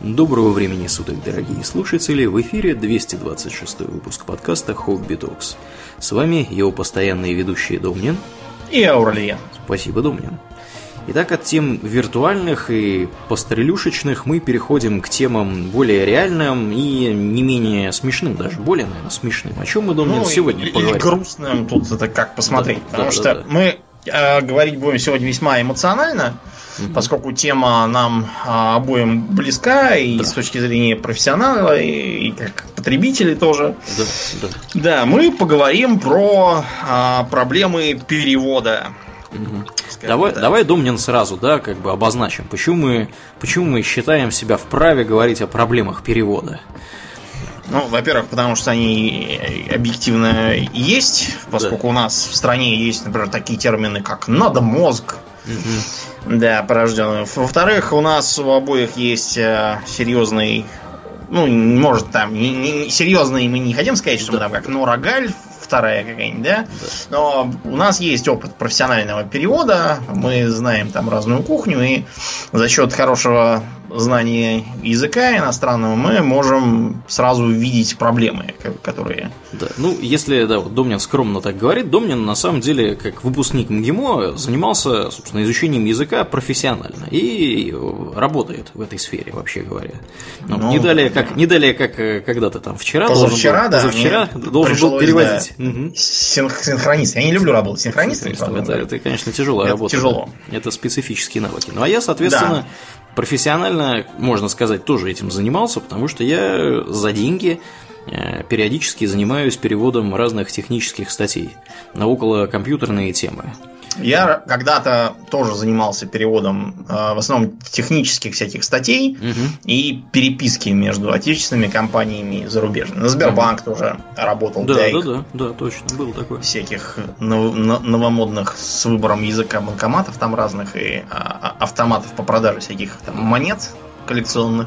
Доброго времени суток, дорогие слушатели! В эфире 226 выпуск подкаста Хобби Токс. С вами его постоянные ведущие Домнин и Аурлиен. Спасибо, Домнин. Итак, от тем виртуальных и пострелюшечных мы переходим к темам более реальным и не менее смешным, даже более, наверное, смешным. О чем мы, Домнин, ну, сегодня или поговорим? грустным, тут это как посмотреть. Да, потому да, что да, да. мы э, говорить будем сегодня весьма эмоционально, поскольку тема нам а, обоим близка и Да. с точки зрения профессионала, и, и как потребителей тоже. Да, да. Да, мы поговорим про а, проблемы перевода. Скажем Давай, так. давай, Домнин, сразу, да, как бы обозначим, почему мы, почему мы считаем себя вправе говорить о проблемах перевода. Ну, во-первых, потому что они объективно есть, поскольку у нас в стране есть, например, такие термины, как надомозг, Мгм. Да, порожденный. Во-вторых, у нас у обоих есть э, серьезный, ну, может там, не, не- серьезный мы не хотим сказать, что мы там как Нора Галь, вторая какая-нибудь, да? Но у нас есть опыт профессионального перевода, мы знаем там разную кухню, и за счет хорошего знания языка иностранного мы можем сразу увидеть проблемы, ко- которые... Да. Ну, если да, вот Домнин скромно так говорит, Домнин на самом деле, как выпускник МГИМО, занимался, собственно, изучением языка профессионально и работает в этой сфере, вообще говоря. Ну, Ну, не далее, да. как, не далее, как э, когда-то там вчера, Позавчера, должен был, да, позавчера должен был переводить. Мгм. Синх- синхронист. Я не люблю работать синхронистом. Это, да. это, конечно, тяжелая Это работа. тяжело. да. Это специфические навыки. Ну, а я, соответственно, профессионально, можно сказать, тоже этим занимался, потому что я за деньги э, периодически занимаюсь переводом разных технических статей на околокомпьютерные темы. Я когда-то тоже занимался переводом э, в основном технических всяких статей Мгм. и переписки между отечественными компаниями и зарубежными. На Сбербанк тоже работал Да, да, да, да, точно, было такое. всяких нов- но- новомодных с выбором языка банкоматов там разных и а, а, автоматов по продаже всяких там монет коллекционных.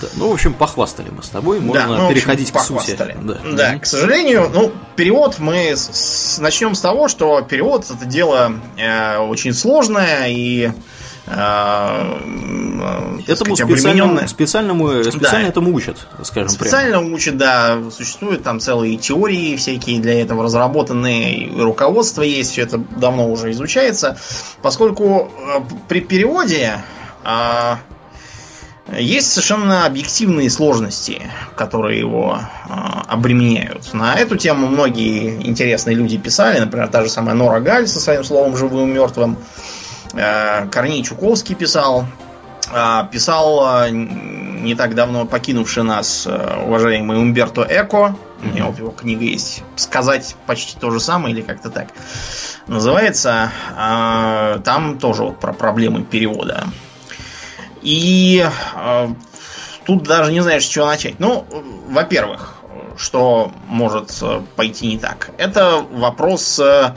Да. Ну, в общем, похвастали мы с тобой, можно Да, ну, в общем, переходить к сути. Да. Да, Мгм. к сожалению, ну, перевод мы с- с- начнем с того, что перевод это дело э, очень сложное и э, э, Этому сказать, специальному, специальному, специально Да. этому учат, скажем прямо. Специально учат, да, существуют там целые теории всякие для этого разработанные, руководство есть, все это давно уже изучается, поскольку э, при переводе э, есть совершенно объективные сложности, которые его э, обременяют. На эту тему многие интересные люди писали, например, та же самая Нора Галь со своим словом живым мертвым, э, Корней Чуковский писал, а, писал а, н- не так давно покинувший нас э, уважаемый Умберто Эко. У него его книга есть. Сказать почти то же самое или как-то так называется. А, Там тоже вот про проблемы перевода. И а, тут даже не знаешь, с чего начать. Ну, э, во-первых, что может э, пойти не так? Это вопрос э,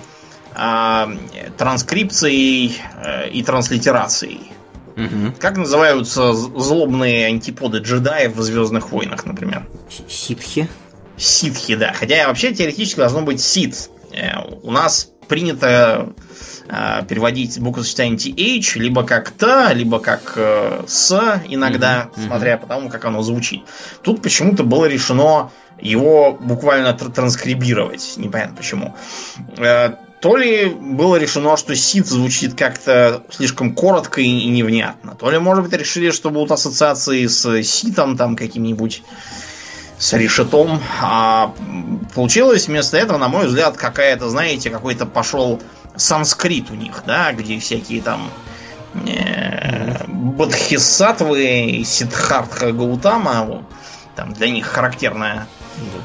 а, транскрипцией э, и транслитерацией. Мгм. Как называются злобные антиподы джедаев в Звездных войнах, например? Ситхи. Ситхи, да. Хотя вообще теоретически должно быть сит. Э, У нас принято э, переводить буквосочетание TH либо как Т, либо как э, С иногда, Мгм, смотря по тому, как оно звучит. Тут почему-то было решено его буквально тр- транскрибировать. Непонятно почему. Э, То ли было решено, что сит звучит как-то слишком коротко и и невнятно. То ли, может быть, решили, что будут ассоциации с ситом там каким-нибудь с решетом. А получилось вместо этого, на мой взгляд, какая-то, знаете, какой-то пошел санскрит у них, да, где всякие там э, бодхисаттвы, сиддхартха Гаутама, там для них характерное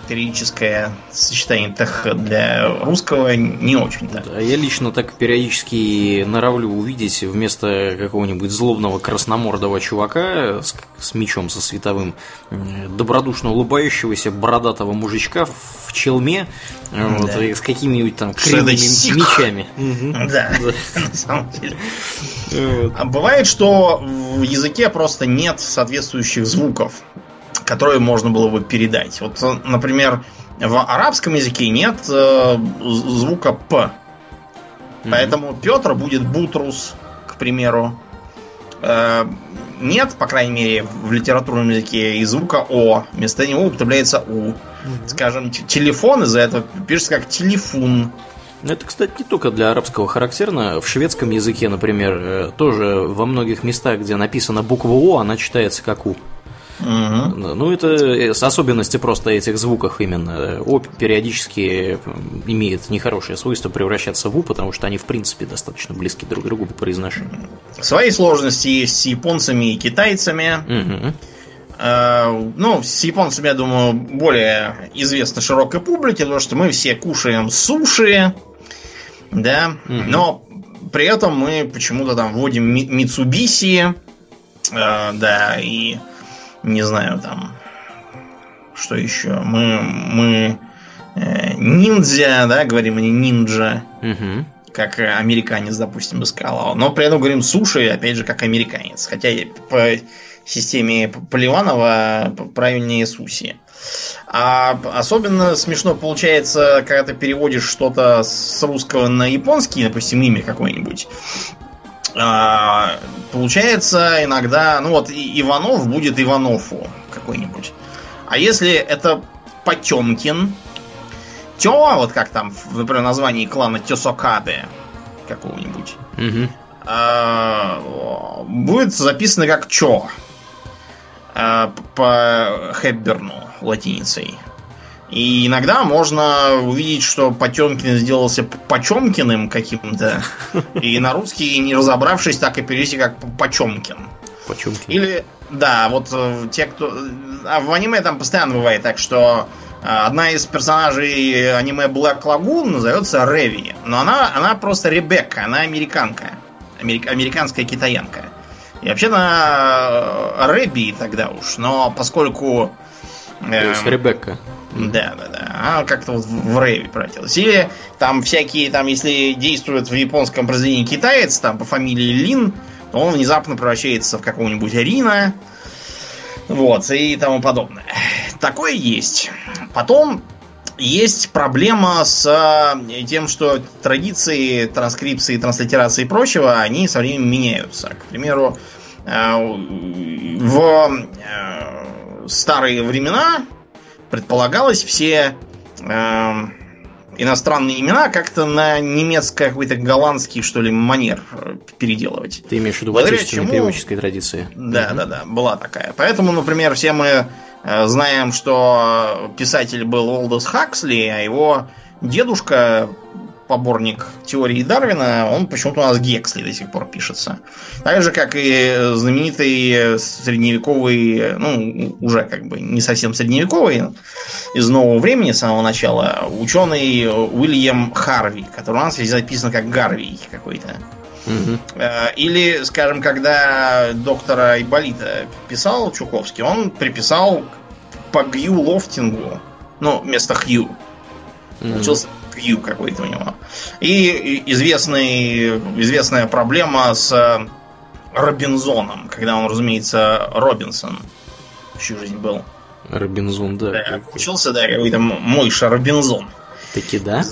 периодическое сочетание тех для русского не очень-то. Да, я лично так периодически норовлю увидеть вместо какого-нибудь злобного красномордого чувака с, с мечом со световым добродушно улыбающегося бородатого мужичка в челме э, вот, Да. с какими-нибудь там кривыми мечами. Мгм. Да, на самом деле. Вот. А бывает, что в языке просто нет соответствующих звуков, которые можно было бы передать. Вот, э, например, в арабском языке нет э, звука П. Мгм. Поэтому Петр будет Бутрус, к примеру. Э, нет, по крайней мере, в литературном языке и звука О. Вместо него употребляется У. Скажем, телефон из-за этого пишется как телефон. Это, кстати, не только для арабского характерно. В шведском языке, например, э, тоже во многих местах, где написана буква О, она читается как У. Угу. Ну, это э, с особенности просто этих звуков именно. О периодически имеет нехорошее свойство превращаться в У, потому что они, в принципе, достаточно близки друг к другу по произношению. Свои сложности есть с японцами и китайцами. Угу. Ну, с японцами, я думаю, более известно широкой публике, потому что мы все кушаем суши, да, угу. но при этом мы почему-то там вводим Митсубиси, э, да, и не знаю, там, что еще, мы, мы э, ниндзя, да, говорим не нинджа, угу. как американец, допустим, бы сказал, но при этом говорим суши, опять же, как американец, хотя по системе Поливанова правильнее суси. А особенно смешно получается, когда ты переводишь что-то с русского на японский, допустим, имя какое-нибудь. А, получается иногда, ну вот Иванов будет Иванову какой-нибудь. А если это Потемкин, Тё, вот как там, например, название клана Тесокабе какого-нибудь, угу. будет записано как Чо а, по Хепберну латиницей. И иногда можно увидеть, что Потемкин сделался Почемкиным каким-то. И на русский, не разобравшись, так и перевести как Почемкин. Почемкин. Или, да, вот э, те, кто... А в аниме там постоянно бывает так, что э, одна из персонажей аниме Black Lagoon называется Реви. Но она, она просто Ребекка, она американка. Америк, американская китаянка. И вообще-то э, Рэби тогда уж. Но поскольку... То есть Ребекка. Да, да, да. Она как-то вот в рейве превратилась. Или там всякие, там, если действует в японском произведении китаец, там по фамилии Лин, то он внезапно превращается в какого-нибудь Рина. Вот, и тому подобное. Такое есть. Потом есть проблема с э, тем, что традиции, транскрипции, транслитерации и прочего, они со временем меняются. К примеру, э, в э, старые времена предполагалось все э, иностранные имена как-то на немецко какой-то голландский, что ли, манер э, переделывать. Ты имеешь в виду отечественной чему... переводческой традиции? Да, угу. да, да, была такая. Поэтому, например, все мы э, знаем, что писатель был Олдос Хаксли, а его дедушка поборник теории Дарвина, он почему-то у нас Гексли до сих пор пишется. Так же, как и знаменитый средневековый, ну, уже как бы не совсем средневековый, из нового времени, с самого начала, ученый Уильям Харви, который у нас здесь записан как Гарвий какой-то. Угу. Или, скажем, когда доктора Айболита писал Чуковский, он приписал по Гью Лофтингу, ну, вместо Хью. Получился Q какой-то у него. И известный, известная проблема с э, Робинзоном, когда он, разумеется, Робинсон всю жизнь был. Робинзон, да. да учился, да, какой-то Мойша Робинзон. Таки да?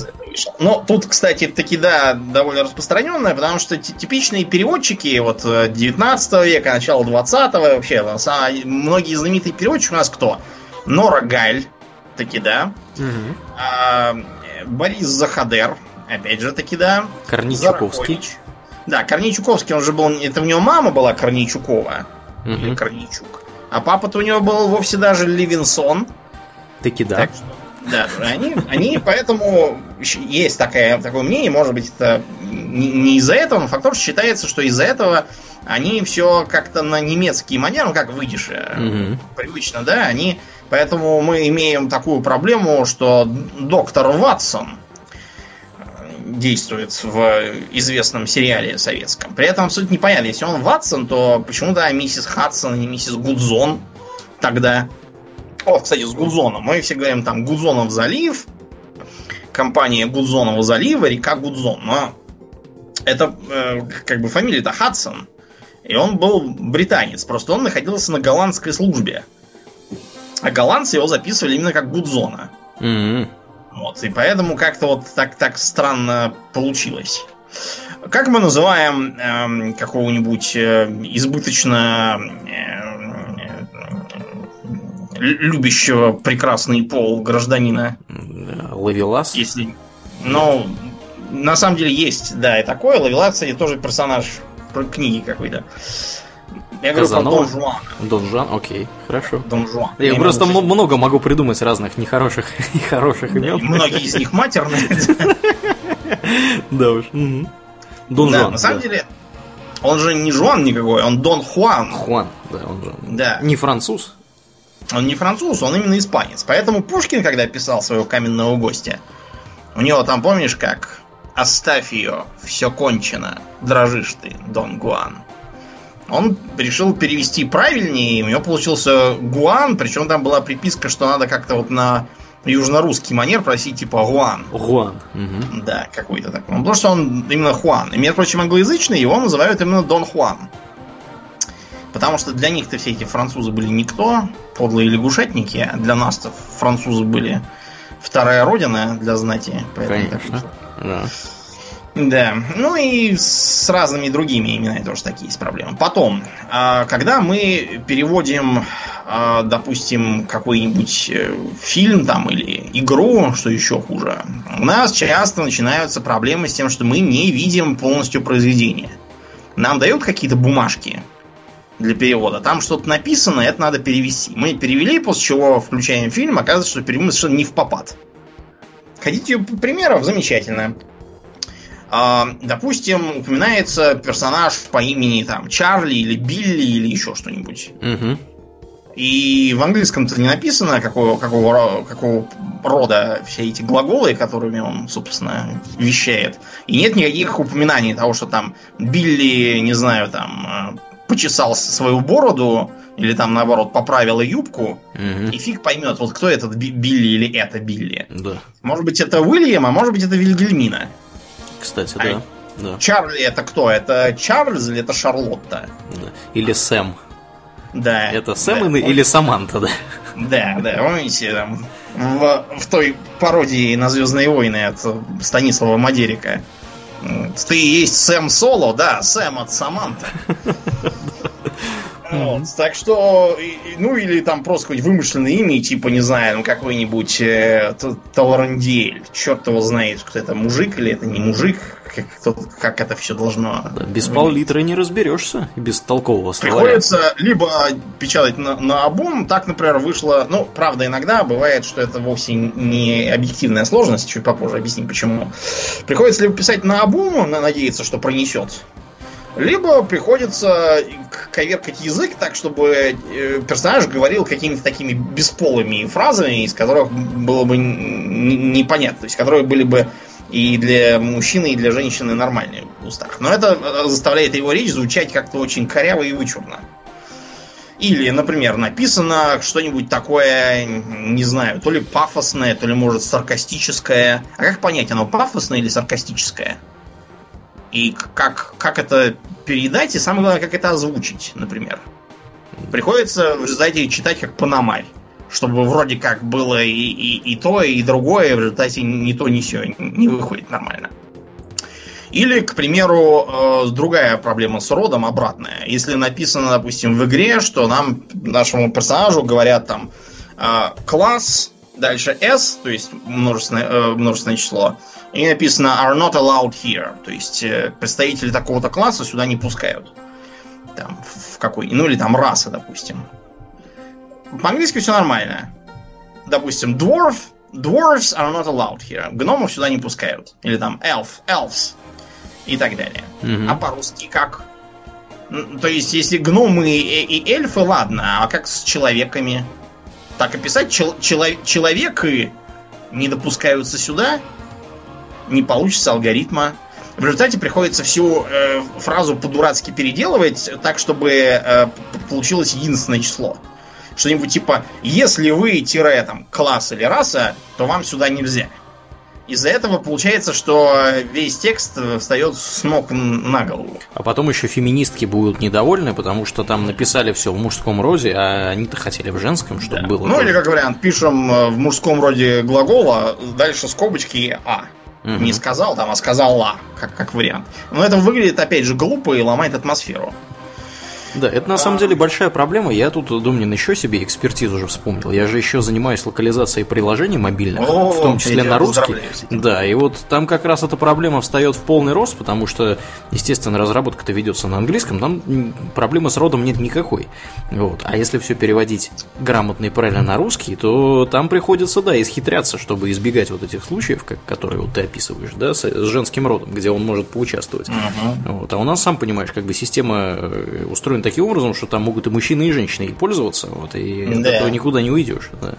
Но тут, кстати, таки да, довольно распространенная, потому что типичные переводчики вот 19 э, века, начала 20 вообще, многие знаменитые переводчики у нас кто? Нора Галь, таки да. Угу. А, Борис Захадер, опять же таки, да. Корничуковский. Да, Корничуковский, он же был... Это у него мама была Корничукова. Угу. Или Корничук. А папа-то у него был вовсе даже Ливинсон. Таки да. Так да, они, они поэтому есть такое, такое мнение, может быть, это не, не из-за этого, но фактор считается, что из-за этого они все как-то на немецкий манер, ну как выйдешь, угу. привычно, да, они Поэтому мы имеем такую проблему, что доктор Ватсон э, действует в известном сериале советском. При этом абсолютно непонятно, если он Ватсон, то почему-то миссис Хадсон и не миссис Гудзон тогда. О, кстати, с Гудзоном. Мы все говорим там Гудзонов залив, компания Гудзонова залива, река Гудзон. Но это э, как бы фамилия-то Хадсон. И он был британец. Просто он находился на голландской службе. А голландцы его записывали именно как Гудзона. Mm-hmm. Вот, и поэтому как-то вот так, так странно получилось. Как мы называем э, какого-нибудь э, избыточно э, любящего прекрасный пол гражданина? Лавелас? Если, ну, на самом деле есть, да, и такое. Лавелас, кстати, тоже персонаж книги какой-то. Я говорю Казанова? про Дон Жуан. Дон Жуан, окей, хорошо. Дон Жуан. Я, Я просто имею... много могу придумать разных нехороших и хороших имен. Многие из них матерные. Да уж. Дон Жуан. На самом деле, он же не Жуан никакой, он Дон Хуан. Хуан, да, он же. Да. Не француз. Он не француз, он именно испанец. Поэтому Пушкин, когда писал своего каменного гостя, у него там, помнишь, как «Оставь ее, все кончено, дрожишь ты, Дон Гуан». Он решил перевести правильнее, и у него получился Гуан, причем там была приписка, что надо как-то вот на южнорусский манер просить типа Гуан. Гуан. Угу. Да, какой-то такой. Ну, потому что он именно Хуан. И, между прочим, англоязычный, его называют именно Дон Хуан. Потому что для них-то все эти французы были никто, подлые лягушатники, а для нас-то французы были вторая родина для знати. Конечно. Да. Да, ну и с разными другими именами тоже такие есть проблемы. Потом, а, когда мы переводим, а, допустим, какой-нибудь э, фильм там или игру, что еще хуже, у нас часто начинаются проблемы с тем, что мы не видим полностью произведение. Нам дают какие-то бумажки для перевода. Там что-то написано, это надо перевести. Мы перевели, после чего включаем фильм, оказывается, что перевели совершенно не в попад. Хотите примеров? Замечательно. А, допустим, упоминается персонаж по имени там Чарли или Билли или еще что-нибудь. Угу. И в английском-то не написано, какого, какого, какого рода все эти глаголы, которыми он, собственно, вещает. И нет никаких упоминаний того, что там Билли, не знаю, там э, почесал свою бороду, или там, наоборот, поправила юбку, угу. и фиг поймет, вот кто этот Билли или это Билли. Да. Может быть, это Уильям, а может быть, это Вильгельмина. Кстати, а да. да. Чарли это кто? Это Чарльз или это Шарлотта? Да. Или Сэм. Да. Это Сэм да. или Саманта, да? Да, да, помните, там, в, в той пародии на Звездные войны от Станислава Мадерика. Ты есть Сэм Соло, да, Сэм от Саманта. Вот, так что, ну или там просто какое-нибудь вымышленное имя, типа, не знаю, ну какой-нибудь э, Таларандель. Черт его знает, кто это, мужик или это не мужик, как, как это все должно... Да, без пол-литра не разберешься, без толкового словаря. Приходится либо печатать на, на обум, так, например, вышло... Ну, правда, иногда бывает, что это вовсе не объективная сложность, чуть попозже объясним почему. Приходится либо писать на обум, надеяться, что пронесет, либо приходится коверкать язык так, чтобы э, персонаж говорил какими-то такими бесполыми фразами, из которых было бы непонятно, то есть которые были бы и для мужчины, и для женщины нормальные в устах. Но это э, заставляет его речь звучать как-то очень коряво и вычурно. Или, например, написано что-нибудь такое, не знаю, то ли пафосное, то ли, может, саркастическое. А как понять, оно пафосное или саркастическое? И как, как это передать, и самое главное, как это озвучить, например. Приходится в результате читать как панамарь. Чтобы вроде как было и, и, и то, и другое, в результате ни то, ни все не выходит нормально. Или, к примеру, э, другая проблема с родом обратная. Если написано, допустим, в игре, что нам, нашему персонажу говорят там э, класс, дальше S, то есть множественное, э, множественное число, и написано are not allowed here. То есть представители такого-то класса сюда не пускают. Там, в какой, ну или там раса, допустим. По-английски все нормально. Допустим, dwarf, dwarves are not allowed here. Гномов сюда не пускают. Или там elf, elves. И так далее. Mm-hmm. А по-русски как? То есть, если гномы и, и эльфы, ладно, а как с человеками? Так описать чел- чело- человеки не допускаются сюда, не получится алгоритма. В результате приходится всю э, фразу по-дурацки переделывать так, чтобы э, получилось единственное число. Что-нибудь типа, если вы тире там класс или раса, то вам сюда нельзя. Из-за этого получается, что весь текст встает с ног на голову. А потом еще феминистки будут недовольны, потому что там написали все в мужском роде, а они-то хотели в женском, чтобы да. было. Ну тоже. или как вариант, пишем э, в мужском роде глагола, дальше скобочки А. Угу. Не сказал там, а сказал ла, как, как вариант. Но это выглядит, опять же, глупо и ломает атмосферу. Да, это на самом деле большая проблема. Я тут, Домнин, еще себе экспертизу уже вспомнил. Я же еще занимаюсь локализацией приложений мобильных, О, в том числе на русский. Да, и вот там как раз эта проблема встает в полный рост, потому что, естественно, разработка-то ведется на английском, там проблемы с родом нет никакой. Вот. А если все переводить грамотно и правильно на русский, то там приходится, да, исхитряться, чтобы избегать вот этих случаев, как, которые вот ты описываешь, да, с, с женским родом, где он может поучаствовать. Угу. Вот. А у нас, сам понимаешь, как бы система э, устроена таким образом, что там могут и мужчины, и женщины пользоваться, вот, и да. от этого никуда не уйдешь. Да.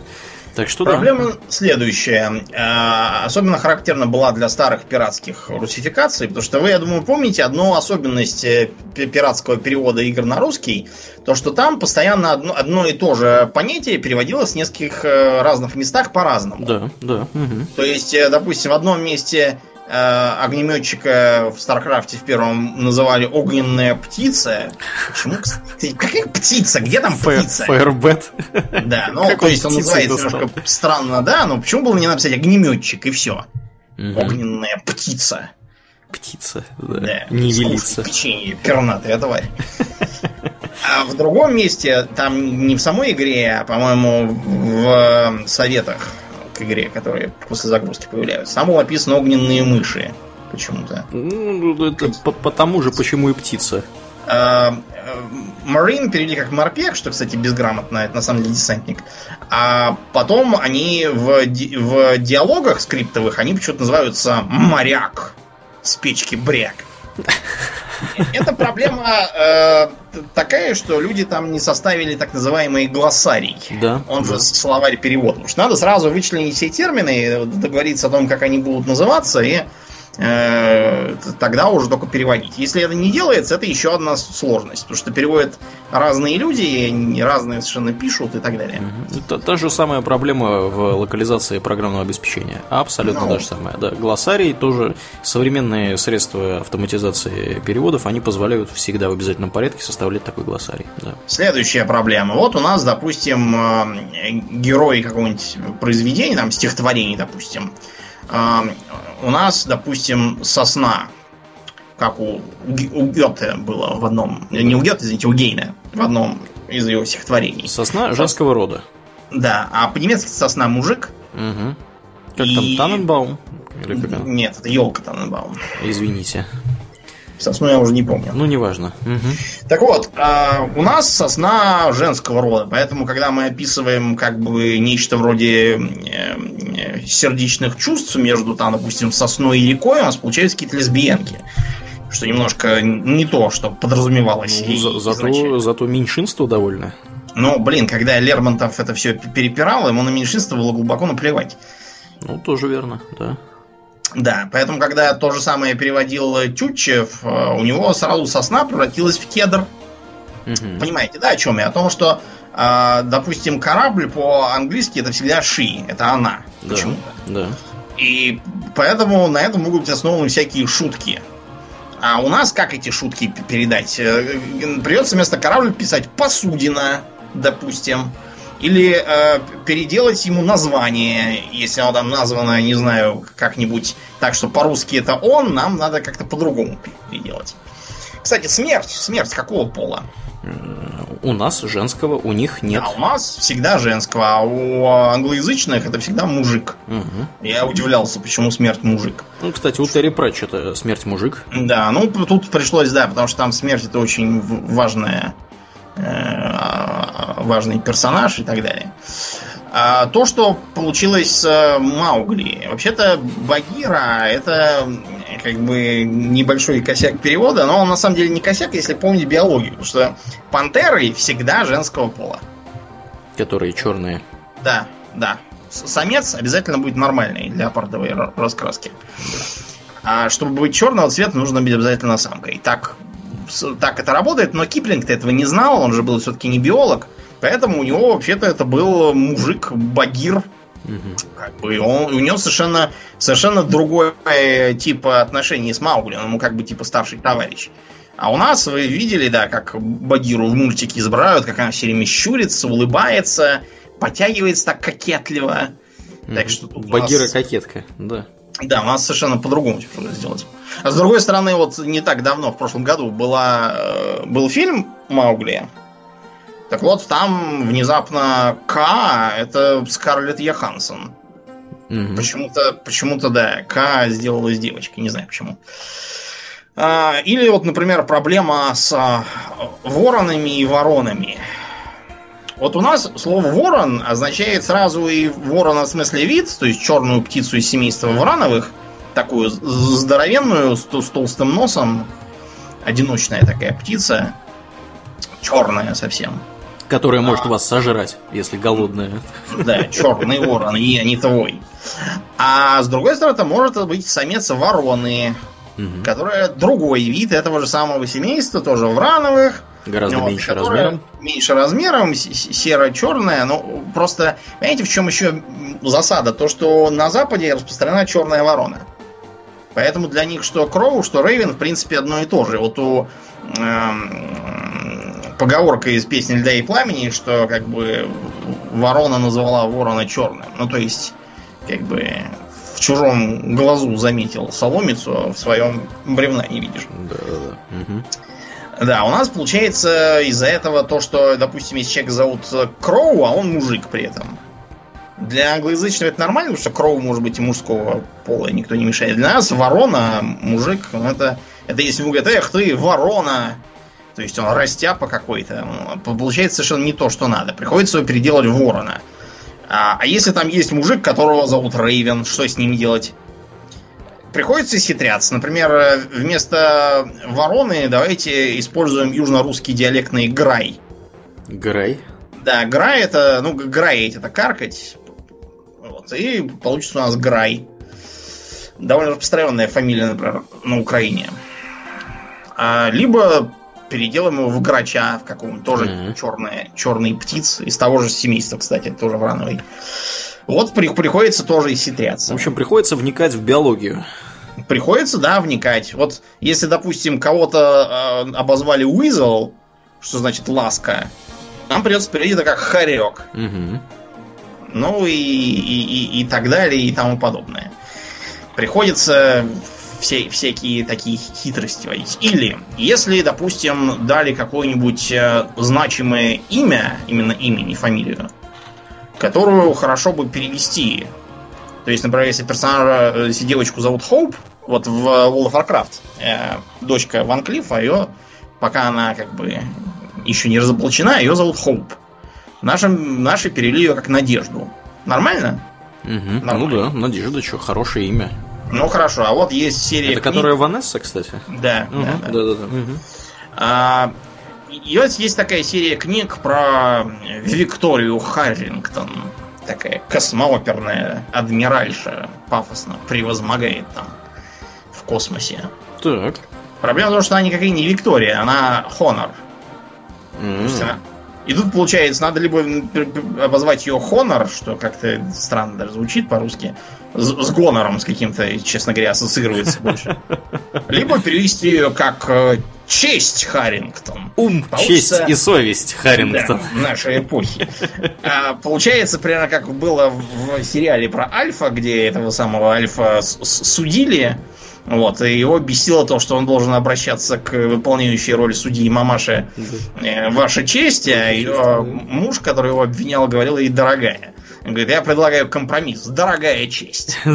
Так что Проблема да. следующая. А, особенно характерна была для старых пиратских русификаций, потому что вы, я думаю, помните одну особенность э, пиратского перевода игр на русский, то что там постоянно одно, одно и то же понятие переводилось в нескольких э, разных местах по-разному. Да, да. Угу. То есть, э, допустим, в одном месте огнеметчика в StarCraft е в первом называли огненная птица. Почему? Какая птица? Где там птица? Фаербет. Да, ну, то есть он называется немножко странно, да, но почему было не написать огнеметчик и все? Огненная птица. Птица, да. да. Не велится. Печенье, пернатая тварь. А в другом месте, там не в самой игре, а, по-моему, в советах к игре, которые после загрузки появляются. Там было написано огненные мыши почему-то. Ну, это по, по тому же, почему и птица. Марин а, перевели как морпех, что, кстати, безграмотно, это на самом деле десантник. А потом они в, ди в диалогах скриптовых, они почему-то называются моряк с печки бряк. Это проблема э, такая, что люди там не составили так называемый глоссарий. Да. Он да. же словарь перевода. Потому что надо сразу вычленить все термины, договориться о том, как они будут называться, и Э, тогда уже только переводить. Если это не делается, это еще одна сложность, потому что переводят разные люди, разные совершенно пишут и так далее. Это та же самая проблема в локализации программного обеспечения. Абсолютно ну. та же самая. Да, глоссарий тоже современные средства автоматизации переводов, они позволяют всегда в обязательном порядке составлять такой глоссарий. Да. Следующая проблема. Вот у нас, допустим, э, герой какого-нибудь произведения, там, стихотворения, допустим, у нас, допустим, сосна, как у, у Гёте было в одном, не у Гёте, извините, у Гейна, в одном из его стихотворений. Сосна женского рода. Да, а по-немецки сосна мужик. Угу. Как и... там, Таненбаум? Или как Нет, это елка Таненбаум. Извините. Сосну я уже не помню. Ну, неважно. Угу. Так вот, э, у нас сосна женского рода, поэтому, когда мы описываем как бы нечто вроде э, сердечных чувств между, там, допустим, сосной и рекой, у нас получаются какие-то лесбиянки. Что немножко не то, что подразумевалось. Ну, за, зато, зато меньшинство довольно. Ну, блин, когда Лермонтов это все перепирал, ему на меньшинство было глубоко наплевать. Ну, тоже верно, да. Да, поэтому, когда то же самое переводил Тютчев, э, у него сразу сосна превратилась в кедр. Угу. Понимаете, да, о чем я? О том, что, э, допустим, корабль по-английски это всегда ши, это она. Да, почему-то. Да. И поэтому на этом могут быть основаны всякие шутки. А у нас как эти шутки передать? Э, придется вместо корабля писать посудина, допустим. Или э, переделать ему название, если оно там названо, не знаю, как-нибудь так, что по-русски это он, нам надо как-то по-другому переделать. Кстати, смерть. Смерть какого пола? У нас женского, у них нет. А у нас всегда женского, а у англоязычных это всегда мужик. Угу. Я удивлялся, почему смерть мужик. Ну, кстати, у Терри Пратчета смерть мужик. Да, ну тут пришлось, да, потому что там смерть это очень важная Э, важный персонаж и так далее. А то, что получилось с Маугли. Вообще-то Багира это как бы небольшой косяк перевода, но он на самом деле не косяк, если помнить биологию, потому что пантеры всегда женского пола. Которые черные. Да, да. Самец обязательно будет нормальный леопардовой раскраски. А чтобы быть черного цвета, нужно быть обязательно самкой. Так так это работает, но Киплинг-то этого не знал, он же был все-таки не биолог, поэтому у него вообще-то это был мужик Багир. Угу. Как бы он, у него совершенно, совершенно другой тип отношений с Маугли, он ему как бы типа старший товарищ. А у нас вы видели, да, как Багиру в мультике избирают, как она все время щурится, улыбается, подтягивается так кокетливо. Так что Багира нас... кокетка, да. Да, у нас совершенно по-другому теперь надо сделать. А с другой стороны, вот не так давно, в прошлом году, была, э, был фильм Маугли. Так вот, там внезапно К это Скарлетт Йоханссон. Мгм. Почему-то, почему-то, да, К сделалась девочкой, не знаю почему. А, Или вот, например, проблема с а, воронами и воронами. Вот у нас слово ворон означает сразу и ворона в смысле вид, то есть черную птицу из семейства вороновых, такую здоровенную, с, с толстым носом, одиночная такая птица, черная совсем. Которая может вас сожрать, если голодная. Да, черный ворон, и не твой. А с другой стороны, может быть самец вороны, Мгм. которая другой вид этого же самого семейства, тоже врановых. Гораздо вот, меньше размером. Меньше размером, серо-черная. Но просто, понимаете, в чем еще засада? То, что на Западе распространена черная ворона. Поэтому для них что Кроу, что Рейвен, в принципе, одно и то же. Вот у эм, поговорка из песни Льда и Пламени, что как бы ворона назвала ворона черным. Ну, то есть, как бы в чужом глазу заметил соломицу, а в своем бревна не видишь. Да, да, да. Мгм. Да, у нас получается из-за этого то, что, допустим, если человека зовут э, Кроу, а он мужик при этом. Для англоязычного это нормально, потому что Кроу может быть и мужского пола, никто не мешает. Для нас ворона, мужик, ну, это, это если вы говорите, эх ты, ворона, то есть он растяпа какой-то, получается совершенно не то, что надо. Приходится его переделать в ворона. А, а если там есть мужик, которого зовут Рейвен, что с ним делать? Приходится хитряться. Например, э, вместо вороны давайте используем южно-русский диалектный грай. Грай. Да, грай это, ну, граить это каркать. Вот, и получится у нас грай. Довольно распространенная фамилия, например, на Украине. А, либо переделаем его в грача, в каком тоже Мгм. черная, черный птиц, из того же семейства, кстати, тоже врановый. Вот при- приходится тоже и В общем, приходится вникать в биологию. Приходится, да, вникать. Вот если, допустим, кого-то э, обозвали Уизл, что значит ласка, нам придется перейти это как хорек. Мгм. Ну и, и, и, и так далее, и тому подобное. Приходится все, всякие такие хитрости водить. Или, если, допустим, дали какое-нибудь э, значимое имя, именно имя, не фамилию, которую хорошо бы перевести. То есть, например, если персонажа, э, если девочку зовут Хоуп, вот в World of Warcraft, э, дочка Ван Клиффа, ее, пока она как бы еще не разоблачена, ее зовут Хоуп. Нашим, наши перевели ее как Надежду. Нормально? Ну Нормально. да, Надежда, что, хорошее имя. Ну хорошо, а вот есть серия Это книг- которая Ванесса, кстати? Да, Мгм. да, да. Да-да-да. Мгм. А, вот есть такая серия книг про Викторию Харрингтон. Такая космооперная адмиральша пафосно превозмогает там в космосе. Так. Проблема в том, что она никакая не Виктория, она Хонор. М. И тут, получается, надо либо обозвать ее Хонор, что как-то странно даже звучит по-русски, с, с гонором с каким-то, честно говоря, ассоциируется больше. Либо перевести ее как э, Честь Харрингтон. Ум, Получится- честь и совесть Харрингтон. Да, нашей эпохи. А, получается, примерно как было в сериале про Альфа, где этого самого Альфа судили. Вот, и его бесило то, что он должен обращаться к выполняющей роль судьи мамаше э, Ваша честь, а ее муж, который его обвинял, говорил ей дорогая. Он говорит, я предлагаю компромисс. Дорогая честь.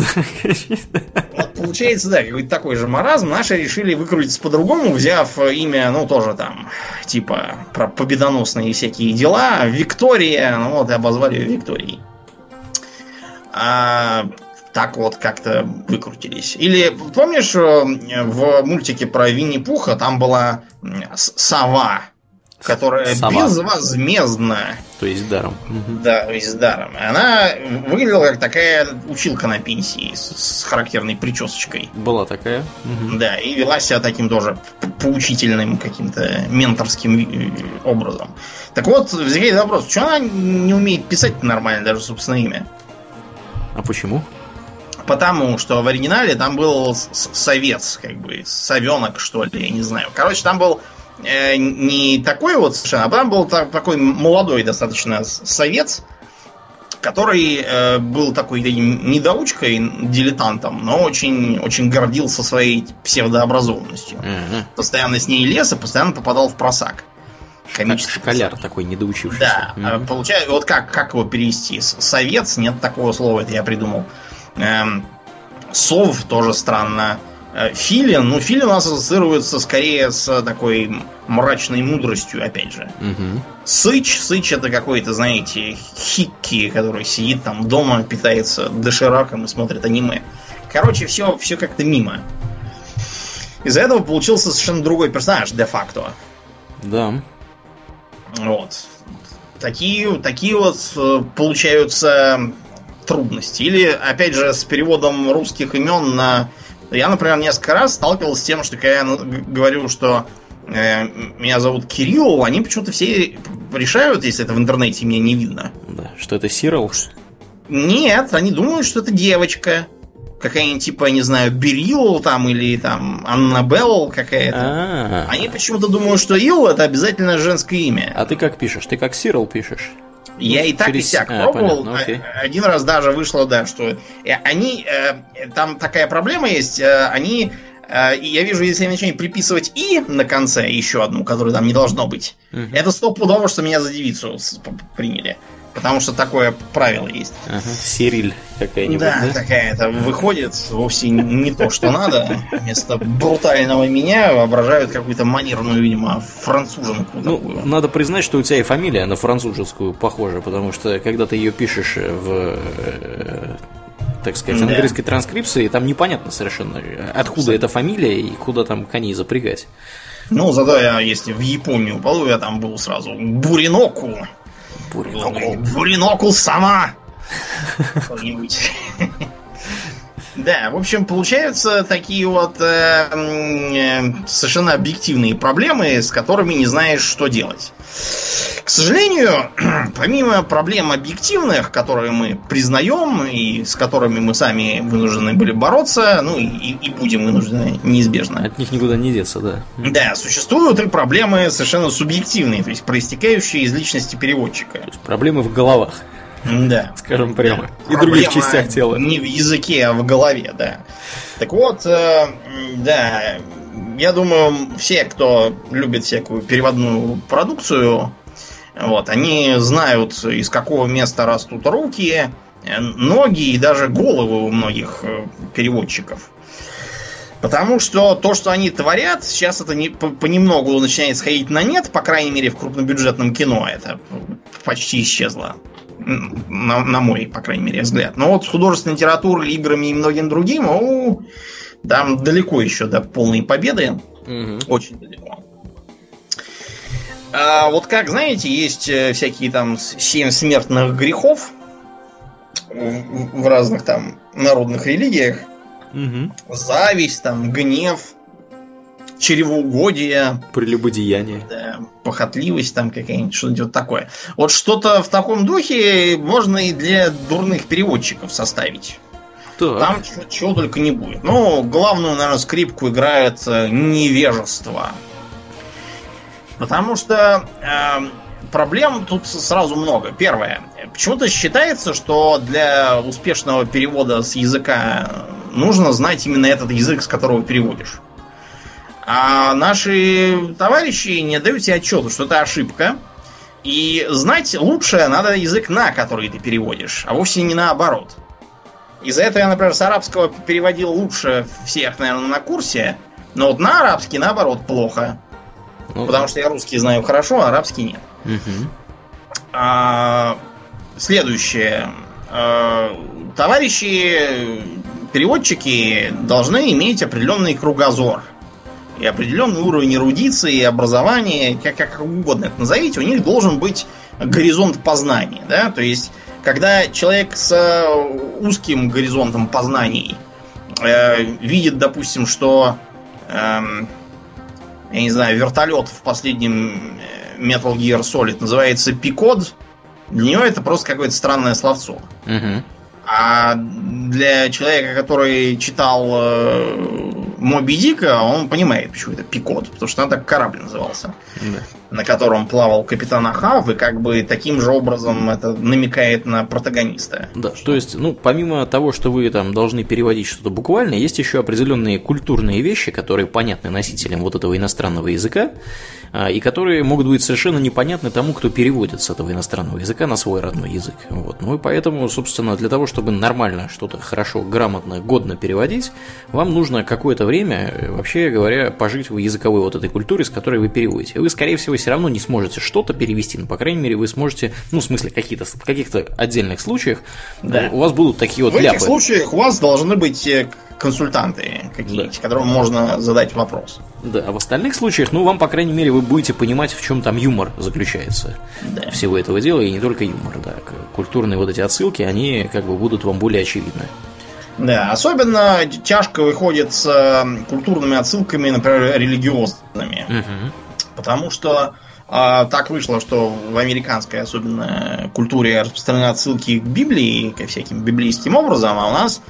Вот получается, да, какой-то такой же маразм. Наши решили выкрутиться по-другому, взяв имя, ну, тоже там, типа, про победоносные всякие дела. Виктория, ну вот, обозвали ее Викторией. А, так вот как-то выкрутились. Или помнишь, э, в мультике про Винни-Пуха там была сова, которая Сова. безвозмездно То есть даром. Да, и с даром. Она выглядела как такая училка на пенсии с, с характерной причесочкой. Была такая. Мгм. Да, и вела себя таким тоже поучительным каким-то менторским э, образом. Так вот, возникает вопрос, что она не умеет писать нормально даже собственное имя? А почему? Потому что в оригинале там был совец, как бы, совенок, что ли, я не знаю. Короче, там был э, не такой вот совершенно, а там был та- такой молодой достаточно совец, который э, был такой недоучкой, дилетантом, но очень, очень гордился своей псевдообразованностью. Ага. Постоянно с ней лез и постоянно попадал в просак. Как Комический школяр такой недоучившийся. Да, Мгм. получается, вот как, как его перевести? С- Совет, нет такого слова, это я придумал. Эм, сов тоже странно. Э, Филин, ну, Филин у нас ассоциируется скорее с такой мрачной мудростью, опять же. Мгм. Сыч, Сыч это какой-то, знаете, хикки, который сидит там дома, питается дошираком и смотрит аниме. Короче, все, все как-то мимо. Из-за этого получился совершенно другой персонаж, де-факто. Да. Вот. Такие, такие вот э, получаются трудности. Или, опять же, с переводом русских имен на... Я, например, несколько раз сталкивался с тем, что когда я г- говорю, что э, меня зовут Кирилл, они почему-то все решают, если это в интернете меня не видно. Да. Что это Сирл? Нет, они думают, что это девочка. Какая-нибудь, типа, не знаю, Берил там или там Аннабелл какая-то. А, Они почему-то думают, что Ил это обязательно женское имя. а ты как пишешь? Ты как Сирл пишешь? Я и так, и через- сяк а, пробовал. понятно, окей. А- Один раз даже вышло, да, что э, они... э, Там такая проблема есть. э, Они... э, и Я вижу, если я начинаю приписывать «и» на конце, еще одну, которую там не должно быть, Мгм. это стопудово, что меня за девицу приняли. Потому что такое правило есть. Ага. Сириль какая-нибудь, Да, да? такая-то выходит вовсе не то, что надо. Вместо брутального меня воображают какую-то манерную, видимо, француженку Ну, такую. надо признать, что у тебя и фамилия на французскую похожа, потому что когда ты ее пишешь в, э, так сказать, Да. английской транскрипции, там непонятно совершенно, откуда эта фамилия и куда там коней запрягать. Ну, зато я, если в Японию попаду, я там был сразу Буриноку. Буриноку. Буриноку сама! Что-нибудь. Да, в общем, получаются такие вот э, э, совершенно объективные проблемы, с которыми не знаешь, что делать. К сожалению, помимо проблем объективных, которые мы признаем и с которыми мы сами вынуждены были бороться, ну и, и будем вынуждены неизбежно, От них никуда не деться, да. да, существуют и проблемы совершенно субъективные, то есть проистекающие из личности переводчика. То есть проблемы в головах, Да. скажем прямо, и других частях тела. Не в языке, а в голове, да. Так вот, э, да, я думаю, все, кто любит всякую переводную продукцию, вот, они знают, из какого места растут руки, э, ноги и даже головы у многих э, переводчиков. Потому что то, что они творят, сейчас это не, по- понемногу начинает сходить на нет, по крайней мере, в крупнобюджетном кино это почти исчезло. На, на мой, по крайней мере, взгляд. Но вот с художественной литературой, играми и многим другим, ну, там далеко еще до полной победы. Мгм. Очень далеко. А вот как, знаете, есть э, всякие там семь смертных грехов в, в разных там народных религиях. Мгм. Зависть, там, гнев, чревоугодие, Прелюбодеяние. да, похотливость там какая-нибудь, что-нибудь вот такое. Вот что-то в таком духе можно и для дурных переводчиков составить. Так. Там чего, чего только не будет. Ну, главную, наверное, скрипку играет э, невежество. Потому что э, проблем тут сразу много. Первое. Почему-то считается, что для успешного перевода с языка нужно знать именно этот язык, с которого переводишь. А наши товарищи не дают себе отчета, что это ошибка. И знать лучше надо язык, на который ты переводишь, а вовсе не наоборот. Из-за этого я, например, с арабского переводил лучше всех, наверное, на курсе. Но вот на арабский, наоборот, плохо. Ну, Потому что я русский знаю хорошо, а арабский нет. мгм. А, следующее. А, товарищи переводчики должны иметь определенный кругозор. И определенный уровень эрудиции, образования, как, как угодно это назовите, у них должен быть горизонт познания. Да? То есть, когда человек с э, узким горизонтом познаний э, видит, допустим, что эм, я не знаю, вертолет в последнем э, Metal Gear Solid называется Пикод, для него это просто какое-то странное словцо. Мгм. А для человека, который читал э, Моби Дика, он понимает, почему это Пикод, потому что там так корабль назывался. Да. На котором плавал капитан Ахав, и как бы таким же образом это намекает на протагониста. Да, то есть, ну, помимо того, что вы там должны переводить что-то буквально, есть еще определенные культурные вещи, которые понятны носителям вот этого иностранного языка, а, и которые могут быть совершенно непонятны тому, кто переводит с этого иностранного языка на свой родной язык. Вот. Ну и поэтому, собственно, для того, чтобы нормально что-то хорошо, грамотно, годно переводить, вам нужно какое-то время, вообще говоря, пожить в языковой вот этой культуре, с которой вы переводите. Вы, скорее всего, все равно не сможете что-то перевести, но, по крайней мере, вы сможете, ну, в смысле, какие-то, в каких-то отдельных случаях да. у вас будут такие вот в ляпы. В этих случаях у вас должны быть э, консультанты какие-то, да. которым можно задать вопрос. Да, а в остальных случаях, ну, вам, по крайней мере, вы будете понимать, в чем там юмор заключается да. всего этого дела, и не только юмор, да. Культурные вот эти отсылки, они как бы будут вам более очевидны. Да, особенно тяжко выходит с э, культурными отсылками, например, религиозными. Угу. Потому что а, так вышло, что в американской особенно культуре распространены отсылки к Библии, ко всяким библейским образом, а у нас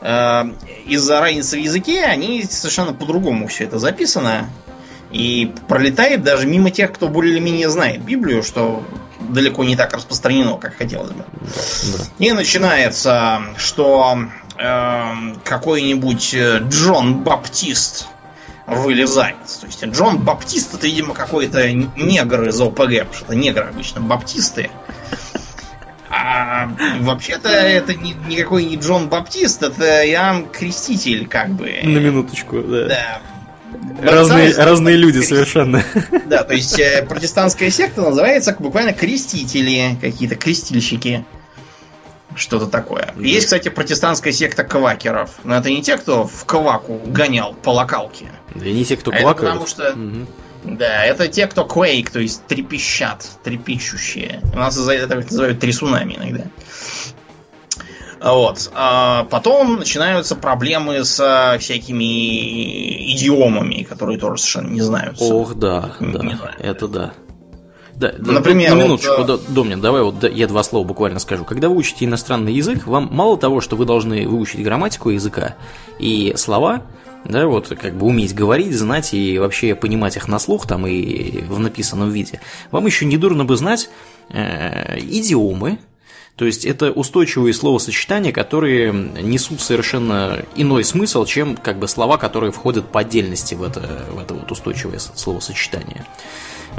Э, из-за разницы в языке они совершенно по-другому все это записано. И пролетает даже мимо тех, кто более или менее знает Библию, что далеко не так распространено, как хотелось бы. Да. И начинается, что э, какой-нибудь э, Джон Баптист вылезает. То есть Джон Баптист это, видимо, какой-то негр из ОПГ, потому что негры обычно баптисты. А вообще-то это не, никакой не Джон Баптист, это Иоанн Креститель, как бы. На минуточку, да. Да. Разные, разные люди совершенно. Да, то есть э, протестантская секта называется буквально крестители, какие-то крестильщики. Что-то такое. Да. Есть, кстати, протестантская секта квакеров. Но это не те, кто в кваку гонял по локалке. Да и не те, кто квакают. потому что угу. Да, это те, кто quake, то есть трепещат, трепещущие. У нас за это называют трясунами иногда. Вот. А потом начинаются проблемы с всякими идиомами, которые тоже совершенно не знают. Ох, да, не, да, не это да. Да, Например, на минуточку, вот, Домнин, давай вот я два слова буквально скажу. Когда вы учите иностранный язык, вам мало того, что вы должны выучить грамматику языка и слова, да, вот как бы уметь говорить, знать и вообще понимать их на слух там и в написанном виде. Вам еще недурно бы знать э, идиомы, то есть это устойчивые словосочетания, которые несут совершенно иной смысл, чем как бы слова, которые входят по отдельности в это, в это вот устойчивое словосочетание.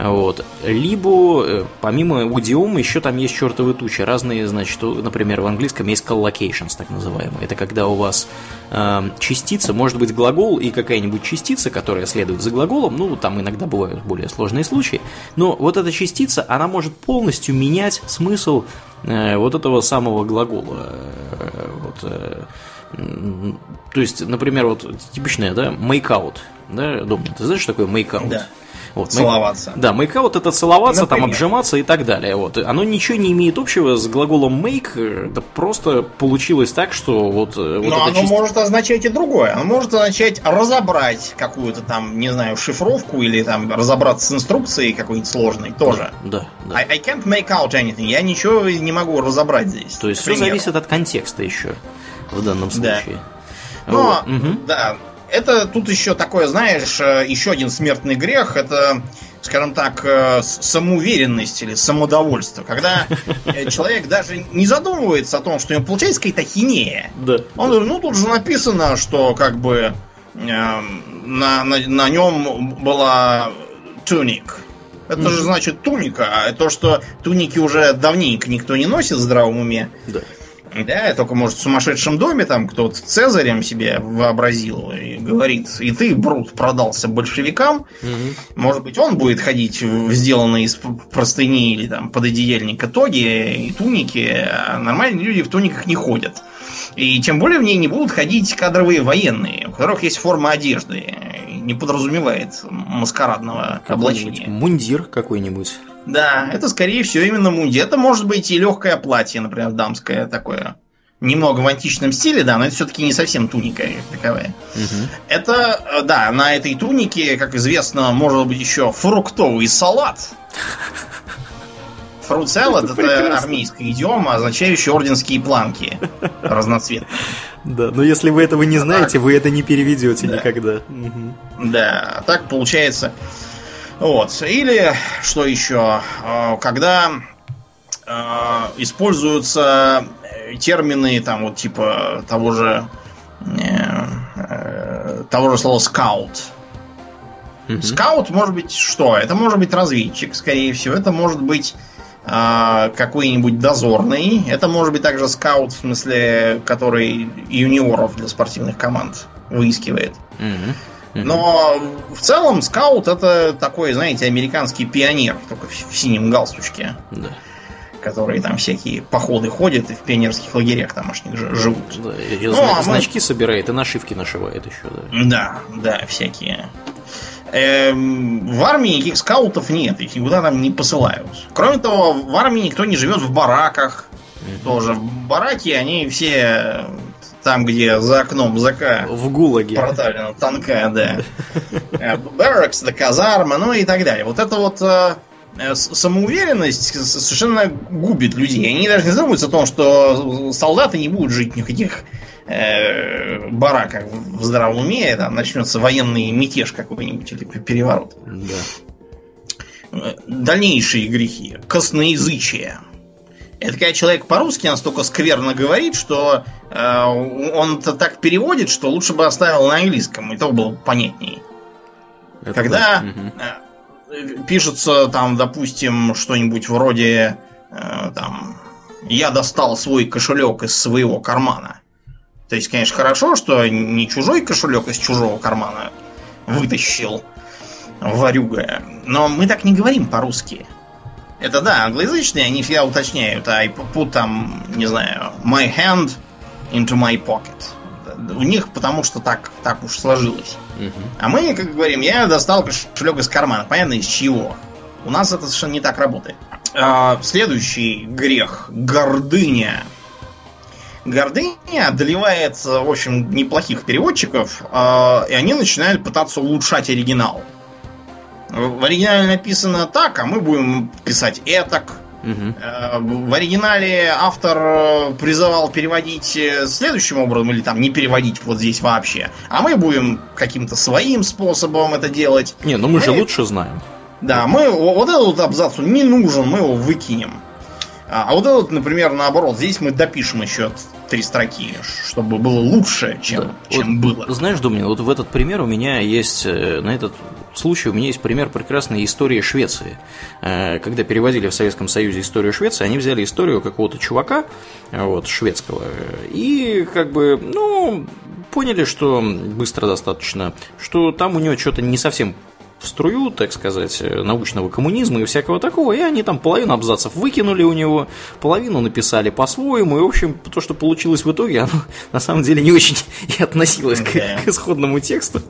Вот. Либо, э, помимо удиома, еще там есть чертовы тучи. Разные, значит, например, в английском есть collocations, так называемые. Это когда у вас э, частица, может быть глагол и какая-нибудь частица, которая следует за глаголом, ну, там иногда бывают более сложные случаи, но вот эта частица, она может полностью менять смысл э, вот этого самого глагола. Э, вот, то есть, например, вот типичное, да, make out, да, Дом, ты знаешь, что такое make out? Да. Вот, целоваться. Да, make-out это целоваться, Например. там обжиматься и так далее. Вот. Оно ничего не имеет общего с глаголом make, это просто получилось так, что вот... Э, вот Но оно чисто... может означать и другое. Оно может означать разобрать какую-то там, не знаю, шифровку или там разобраться с инструкцией какой-нибудь сложной тоже. Да, да. I, I can't make out anything. Я ничего не могу разобрать здесь. То есть все зависит от контекста еще в данном случае. Да. Но, угу. да, это тут еще такое, знаешь, э, еще один смертный грех, это, скажем так, э, самоуверенность или самодовольство. Когда э, человек даже не задумывается о том, что у него получается какая-то хинея. Да. Он говорит, ну тут же написано, что как бы э, на, на, на нем была туник. Это mm-hmm. же значит туника, а то, что туники уже давненько никто не носит в здравом уме. Да. Да, только, может, в сумасшедшем доме там кто-то Цезарем себе вообразил и говорит, и ты, Брут, продался большевикам. Угу. Может быть, он будет ходить в сделанные из простыни или там пододеяльника тоги и туники, а нормальные люди в туниках не ходят. И тем более в ней не будут ходить кадровые военные, у которых есть форма одежды, не подразумевает маскарадного облачения. Мундир какой-нибудь. Да, это скорее всего именно мундир. Это может быть и легкое платье, например, дамское такое. Немного в античном стиле, да, но это все-таки не совсем туника таковая. Угу. Это, э, да, на этой тунике, как известно, может быть еще фруктовый салат. Фрут салат это армейская идиома, означающая орденские планки разноцветные. Да, но если вы этого не знаете, вы это не переведете никогда. Да, так получается. Вот. Или, что еще, э, когда э, используются термины, там, вот, типа, того же того же слова скаут. Скаут может быть что? Это может быть разведчик, скорее всего. Это может быть э, какой-нибудь дозорный. Это может быть также скаут, в смысле, который юниоров для спортивных команд выискивает. Но в целом скаут это такой, знаете, американский пионер, только в, в синем галстучке. Да. Которые там всякие походы ходят и в пионерских лагерях тамошних живут. Да, и ну, зна- а значки мы... собирает и нашивки нашивает еще, да. Да, да, всякие. Эм, в армии никаких скаутов нет, их никуда там не посылают. Кроме того, в армии никто не живет в бараках. Mm-hmm. Тоже в бараке они все там, где за окном ЗК. В ГУЛАГе. Проталина танка, да. Э, Барракс, да казарма, ну и так далее. Вот это вот э, э, самоуверенность совершенно губит людей. Они даже не задумываются о том, что солдаты не будут жить ни в каких э, бараках в здравом уме. Там начнется военный мятеж какой-нибудь или переворот. Да. Дальнейшие грехи. Косноязычие. Это когда человек по-русски настолько скверно говорит, что э, он -то так переводит, что лучше бы оставил на английском, и то было понятнее. Это когда да. э, пишется там, допустим, что-нибудь вроде э, там я достал свой кошелек из своего кармана. То есть, конечно, хорошо, что не чужой кошелек из чужого кармана вытащил варюга. Но мы так не говорим по-русски. Это да, англоязычные, они всегда уточняют. I put там, не знаю, my hand into my pocket. У них потому что так, так уж сложилось. Угу. А мы, как говорим, я достал кошелек из кармана. Понятно, из чего. У нас это совершенно не так работает. А, следующий грех. Гордыня. Гордыня одолевает, в общем, неплохих переводчиков, а, и они начинают пытаться улучшать оригинал. В оригинале написано так, а мы будем писать этак. Угу. В оригинале автор э, призывал переводить э, следующим образом, или там не переводить вот здесь вообще. А мы будем каким-то своим способом это делать. Не, ну мы, мы же лучше знаем. Да, мы вот этот абзац не нужен, мы его выкинем. А, а вот этот, например, наоборот, здесь мы допишем еще три строки, чтобы было лучше, чем, да. чем вот, было. Знаешь, Домнин, вот в этот пример у меня есть, на этот случай у меня есть пример прекрасной истории Швеции. Э, когда переводили в Советском Союзе историю Швеции, они взяли историю какого-то чувака, вот, шведского, и как бы, ну, поняли, что быстро достаточно, что там у него что-то не совсем в струю, так сказать, научного коммунизма и всякого такого, и они там половину абзацев выкинули у него, половину написали по-своему, и, в общем, то, что получилось в итоге, оно на самом деле не очень и относилось да. к, к исходному тексту.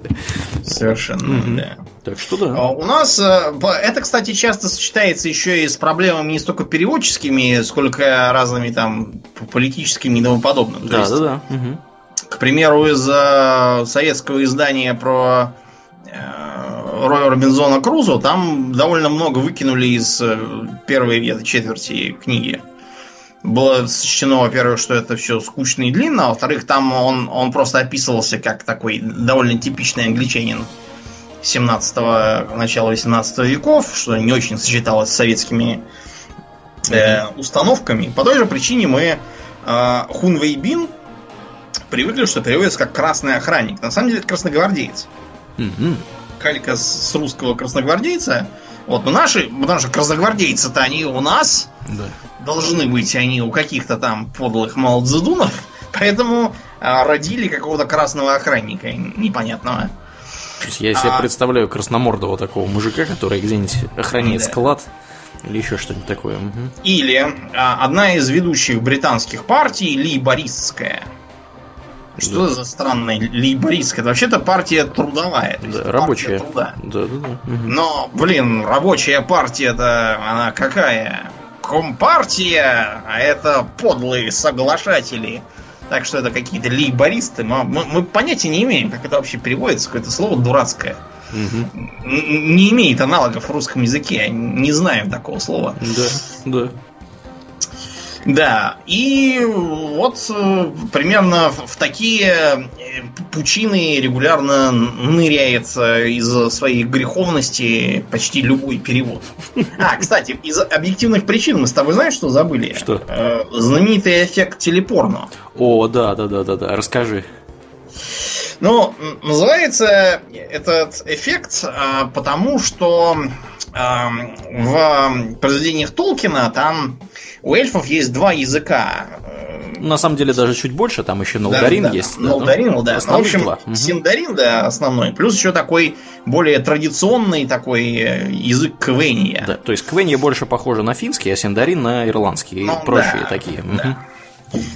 Совершенно, mm-hmm. да. Так что да. А у нас э, это, кстати, часто сочетается еще и с проблемами не столько переводческими, сколько разными там политическими и тому подобным. Да, есть, да, да. Угу. К примеру, из э, советского издания про э, Роя Робинзона Крузо, там довольно много выкинули из э, первой где четверти книги. Было сочтено, во-первых, что это все скучно и длинно, а во-вторых, там он, он просто описывался как такой довольно типичный англичанин 17-го, начала 18 веков, что не очень сочеталось с советскими э, установками. По той же причине мы э, Хун Вейбин привыкли, что переводится как красный охранник. На самом деле это красногвардеец. Mm-hmm калька с русского красногвардейца. Вот, но наши, потому что красногвардейцы-то они у нас да. должны быть, они у каких-то там подлых молодзадунов, поэтому а, родили какого-то красного охранника непонятного. Я себе а... представляю красномордого такого мужика, который где-нибудь охраняет да. склад или еще что-нибудь такое. Угу. Или а, одна из ведущих британских партий, лейбористская, что да. за странная лейбористская? Это вообще-то партия трудовая. Да, рабочая. Труда. Да, да, да. Угу. Но, блин, рабочая партия-то она какая? Компартия, а это подлые соглашатели. Так что это какие-то лейбористы. Мы, мы, мы понятия не имеем, как это вообще переводится. Какое-то слово дурацкое. Угу. Не имеет аналогов в русском языке. Не знаем такого слова. Да, да. Да, и вот э, примерно в такие пучины регулярно ныряет из своей греховности почти любой перевод. А, кстати, из объективных причин мы с тобой знаешь, что забыли? Что? Э, знаменитый эффект телепорно. О, да, да, да, да, да. Расскажи. Ну, называется этот эффект потому, что а, в произведениях Толкина там у эльфов есть два языка. На самом деле даже чуть больше, там еще Нолдарин да, да, есть. Нолдарин, да. да. Ну, в общем, два. Синдарин, да, основной. Плюс еще такой более традиционный такой э, язык Квенья. Да, то есть Квенья больше похоже на финский, а Синдарин на ирландский. Ну, прочие да, такие. Да.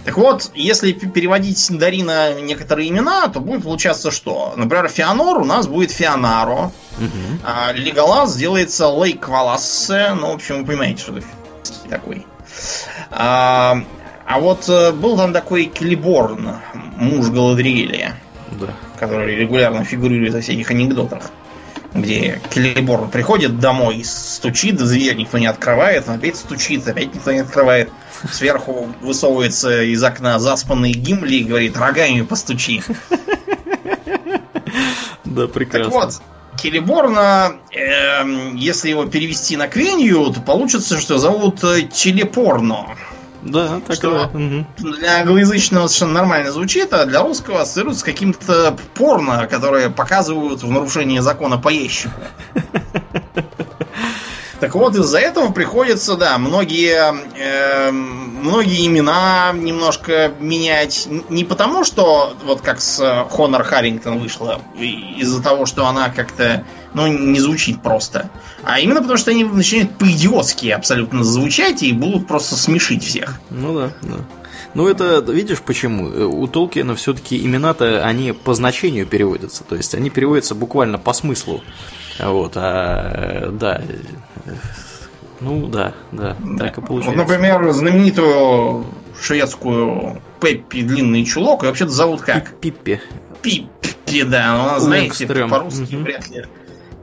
Так вот, если переводить Синдарина некоторые имена, то будет получаться что? Например, Феонор у нас будет Феонаро, угу. а Леголас сделается Лейквалассе, ну, в общем, вы понимаете, что это такой. А, а вот э, был там такой Келеборн, муж Галадриэля, да. который регулярно фигурирует во всяких анекдотах где Келеборн приходит домой, стучит, дверь никто не открывает, он опять стучит, опять никто не открывает. Сверху высовывается из окна заспанный Гимли и говорит, рогами постучи. Да, прекрасно. Так вот, Келеборна, э, если его перевести на Квенью, то получится, что зовут Телепорно. Да, так что угу. для англоязычного совершенно нормально звучит, а для русского ассоциируется с каким-то порно, которое показывают в нарушении закона по ящику. Так вот, из-за этого приходится, да, многие, э, многие имена немножко менять. Не потому, что, вот как с Хонор Харрингтон вышло, из-за того, что она как-то, ну, не звучит просто. А именно потому, что они начинают по-идиотски абсолютно звучать и будут просто смешить всех. Ну да, да. Ну, это, видишь, почему? У Толкина все-таки имена-то, они по значению переводятся. То есть, они переводятся буквально по смыслу. Вот, а, да, ну да, да, так и получается. Вот, например, знаменитую шведскую Пеппи длинный чулок, и вообще-то зовут как? Пиппи. Пиппи, да, но знаете, по-русски угу. вряд ли.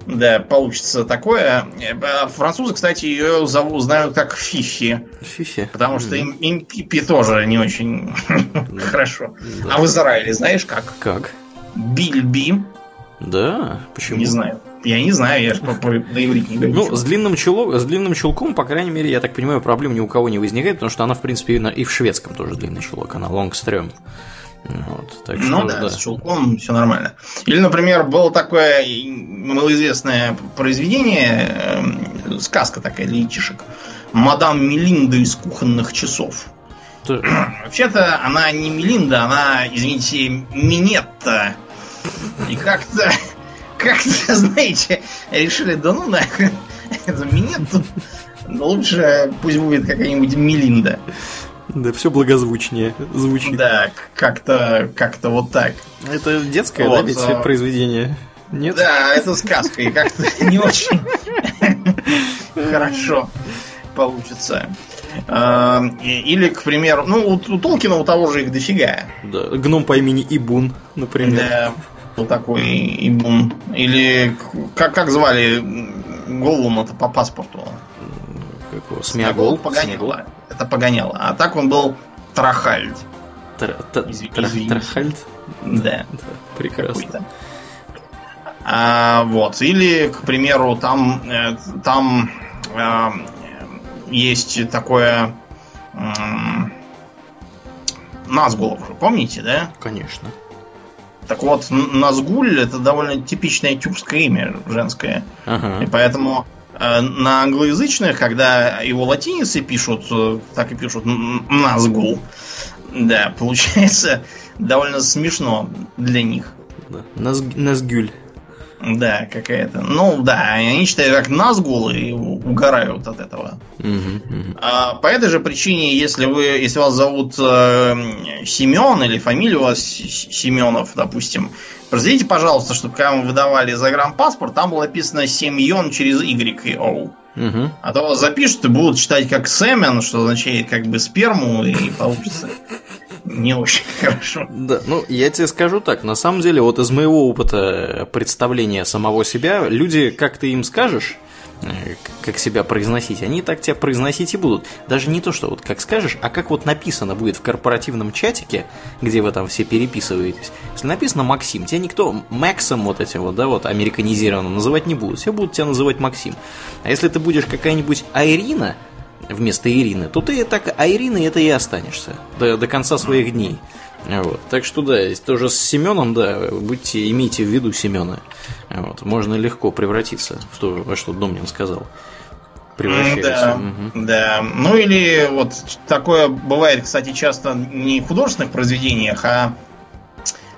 Да, получится такое. А французы, кстати, ее зовут, знают как Фифи. Фифи. Потому что им, им Пиппи тоже не очень хорошо. А в Израиле знаешь как? Как? Бильби. Да? Почему? Не знаю. Я не знаю, я же по, по, на иврите не говорю. Ну, с длинным, чулок, с длинным чулком, по крайней мере, я так понимаю, проблем ни у кого не возникает, потому что она, в принципе, и в шведском тоже длинный чулок, она лонгстрём. Вот, так ну что, ну да, да, с чулком все нормально. Или, например, было такое малоизвестное произведение, э, сказка такая для детишек. Мадам Мелинда из кухонных часов. Вообще-то она не Мелинда, она, извините, Минетта. И как-то как-то, знаете, решили, да ну нахрен, это минет лучше пусть будет какая-нибудь Мелинда. Да, все благозвучнее звучит. Да, как-то как-то вот так. Это детское, вот, да, ведь а... произведение? Нет? Да, это сказка, и как-то не очень хорошо получится. А, или, к примеру, ну, у, у Толкина у того же их дофига. Да, гном по имени Ибун, например. Да, был такой Ибун. Или как, как звали Голлума-то по паспорту? Какого? Смиагол? Погоняло. Это погоняло. А так он был Трахальд. Трахальд? Да. Прекрасно. А, вот. Или, к примеру, там, э, там э, есть такое э, Назгулов, помните, да? Конечно. Так вот, Назгуль это довольно типичное тюркское имя женское. Ага. И поэтому на англоязычных, когда его латиницы пишут, э, так и пишут Назгул. Да, получается довольно смешно для них. Да. Назгюль. Да, какая-то. Ну да, они считают как Назгул и угорают от этого. Угу, угу. А, по этой же причине, если вы, если вас зовут э, Семен или фамилия у вас Семенов, допустим, произведите, пожалуйста, чтобы когда мы выдавали загранпаспорт, там было написано Семьон через Y и O. Угу. А то вас запишут и будут читать как Семен, что означает как бы сперму, и получится не очень хорошо. Да, ну я тебе скажу так, на самом деле, вот из моего опыта представления самого себя, люди, как ты им скажешь, как себя произносить, они так тебя произносить и будут. Даже не то, что вот как скажешь, а как вот написано будет в корпоративном чатике, где вы там все переписываетесь. Если написано Максим, тебя никто Максом вот этим вот, да, вот американизированным называть не будут. Все будут тебя называть Максим. А если ты будешь какая-нибудь Айрина, вместо Ирины, то ты так Айриной это и останешься до, до конца своих дней. Вот. Так что да, тоже с Семеном, да, будьте, имейте в виду Семена. Вот. Можно легко превратиться в то, во что Домнин сказал. Превращается. Да, угу. да. Ну или вот такое бывает, кстати, часто не в художественных произведениях, а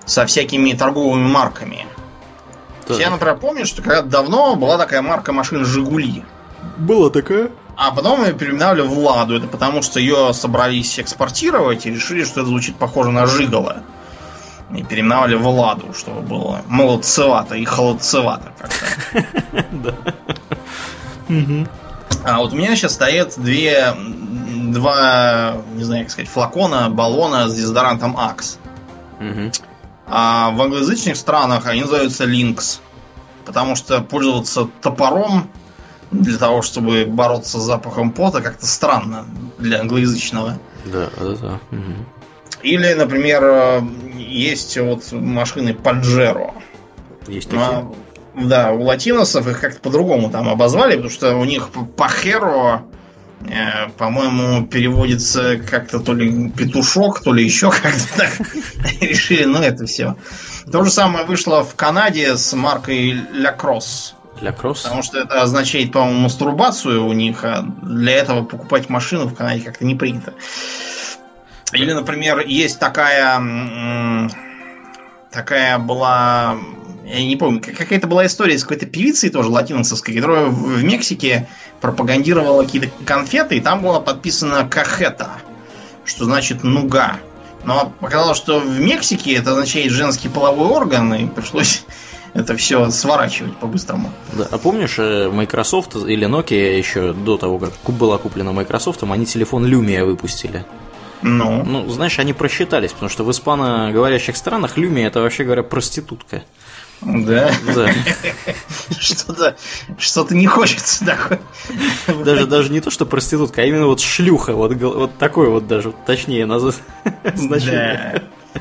со всякими торговыми марками. Так. Я, например, помню, что когда давно была такая марка машин Жигули. Была такая? А потом ее переименовали в Ладу. Это потому, что ее собрались экспортировать и решили, что это звучит похоже на Жигало. И переименовали в Ладу, чтобы было молодцевато и холодцевато как-то. А вот у меня сейчас стоят две, два, не знаю, как сказать, флакона, баллона с дезодорантом Axe. А в англоязычных странах они называются Lynx. Потому что пользоваться топором для того, чтобы бороться с запахом пота, как-то странно для англоязычного. Да, да, да. Угу. Или, например, есть вот машины Pajero. Есть такие? А, да, у латиносов их как-то по-другому там обозвали, потому что у них Пахеро, э, по-моему, переводится как-то то ли петушок, то ли еще как-то так. Решили, ну это все. То же самое вышло в Канаде с маркой La Для кросс? Потому что это означает, по-моему, мастурбацию у них, а для этого покупать машину в Канаде как-то не принято. Или, например, есть такая... Такая была... Я не помню, какая-то была история с какой-то певицей тоже латиноцевской, которая в Мексике пропагандировала какие-то конфеты, и там было подписано «кахета», что значит «нуга». Но оказалось, что в Мексике это означает женский половой орган, и пришлось это все сворачивать по-быстрому. Да, а помнишь, э, Microsoft или Nokia еще до того, как была куплена Microsoft, они телефон Lumia выпустили. Ну. Ну, знаешь, они просчитались, потому что в испаноговорящих странах Lumia это вообще говоря проститутка. Да. Да. Что-то что-то не хочется такое. Даже, даже не то, что проститутка, а именно вот шлюха, вот, вот такой вот даже, точнее, назвать значение. Да.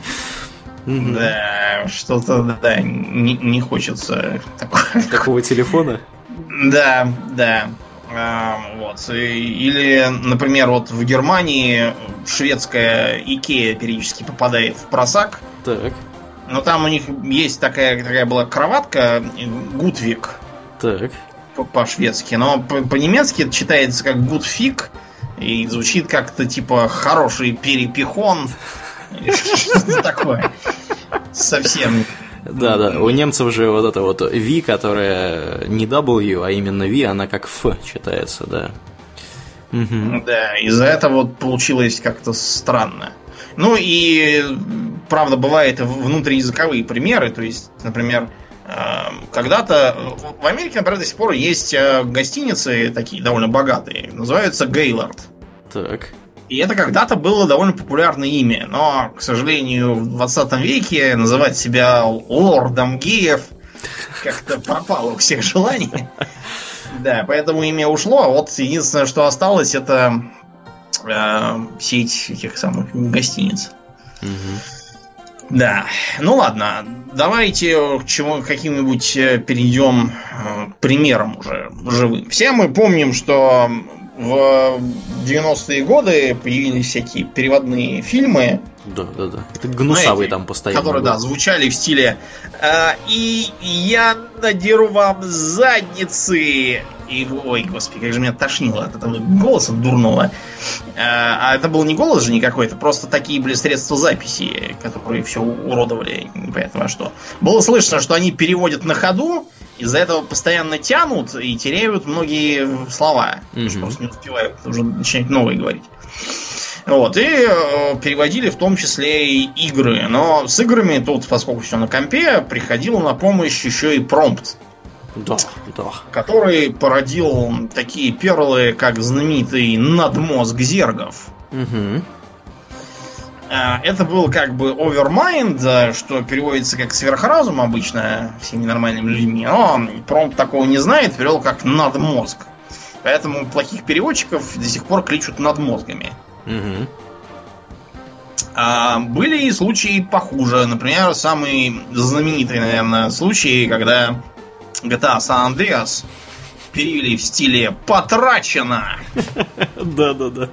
Да, что-то, да, не, не хочется такого. Такого телефона? Да, да. А, вот. Или, например, вот в Германии шведская Икея периодически попадает в просак. Так. Но там у них есть такая, такая была кроватка Гутвик. Так. По-шведски. Но по-немецки это читается как Гудфик. И звучит как-то типа хороший перепихон. Такое? Совсем. Да, да. У немцев же вот это вот V, которая не W, а именно V, она как F читается, да. Угу. Да, из-за этого вот получилось как-то странно. Ну и, правда, бывают внутриязыковые примеры. То есть, например, эм, когда-то в Америке, например, до сих пор есть э, гостиницы такие довольно богатые. Называются Гейлорд. Так. И это когда-то было довольно популярное имя, но, к сожалению, в 20 веке называть себя лордом геев как-то пропало у всех желаний. Да, поэтому имя ушло, а вот единственное, что осталось, это э, сеть этих самых гостиниц. Да, ну ладно, давайте к чему каким-нибудь э, перейдем э, примером уже живым. Все мы помним, что в 90-е годы появились всякие переводные фильмы. Да, да, да. Это гнусавые там постоянно. Которые, были. да, звучали в стиле «А, И я надеру вам задницы. И, ой, господи, как же меня тошнило от этого голоса дурного. А, а это был не голос же никакой, это просто такие были средства записи, которые все уродовали, непонятно во что. Было слышно, что они переводят на ходу, из-за этого постоянно тянут и теряют многие слова. Mm-hmm. Просто не успевают уже начинать новые говорить. Вот, и э, переводили в том числе и игры. Но с играми тут, поскольку все на компе, приходил на помощь еще и промпт. Да, да. Который породил такие перлы, как знаменитый надмозг зергов. Угу. Это был как бы overmind, что переводится как сверхразум обычно всеми нормальными людьми. Но промп такого не знает, перевел как надмозг. Поэтому плохих переводчиков до сих пор кличут надмозгами. Угу. А были и случаи похуже. Например, самый знаменитый, наверное, случай, когда GTA San Andreas перевели в стиле «потрачено». Да-да-да.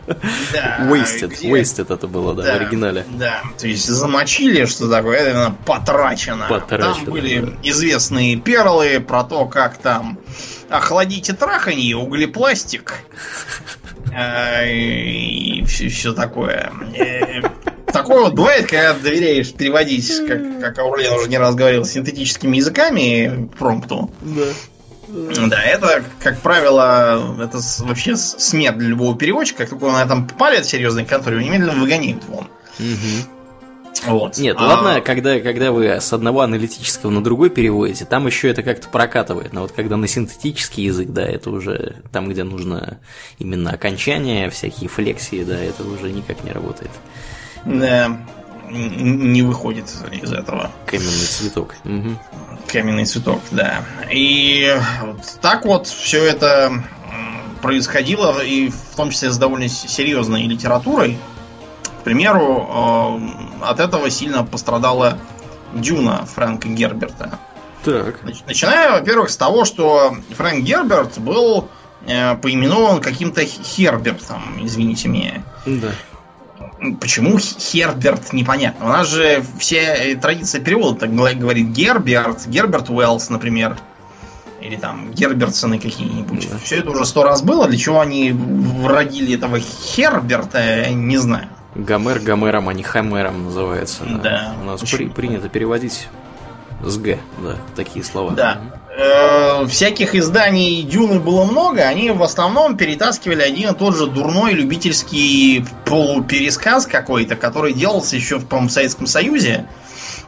Wasted. Wasted это было, да, в оригинале. Да, то есть замочили, что такое, это именно потрачено. Там были известные перлы про то, как там охладите траханье, углепластик а, и все, все такое. Э, такое вот бывает, когда доверяешь переводить, как, как Аурлен уже не раз говорил, синтетическими языками промпту. Да. Да, это, как правило, это вообще смерть для любого переводчика. Как только он на этом палит серьезной конторе, его немедленно выгоняют вон. Вот. Нет, а... ладно, когда, когда вы с одного аналитического на другой переводите, там еще это как-то прокатывает. Но вот когда на синтетический язык, да, это уже там, где нужно именно окончание, всякие флексии, да, это уже никак не работает. Да, не выходит из этого. Каменный цветок. Угу. Каменный цветок, да. И вот так вот все это происходило, и в том числе с довольно серьезной литературой. К примеру, э, от этого сильно пострадала Дюна Фрэнка Герберта. Так. Начиная, во-первых, с того, что Фрэнк Герберт был э, поименован каким-то Хербертом, извините меня. Да. Почему Херберт, непонятно. У нас же все э, традиция перевода так говорит Герберт, Герберт Уэллс, например. Или там Гербертсоны какие-нибудь. Да. Все это уже сто раз было. Для чего они родили этого Херберта, я не знаю. Гомер Гомером, а не Хомером называется. Да. да. У нас при, принято переводить с Г, да, такие слова. Да. Э, всяких изданий Дюны было много, они в основном перетаскивали один и тот же дурной любительский полупересказ какой-то, который делался еще в, по Советском Союзе.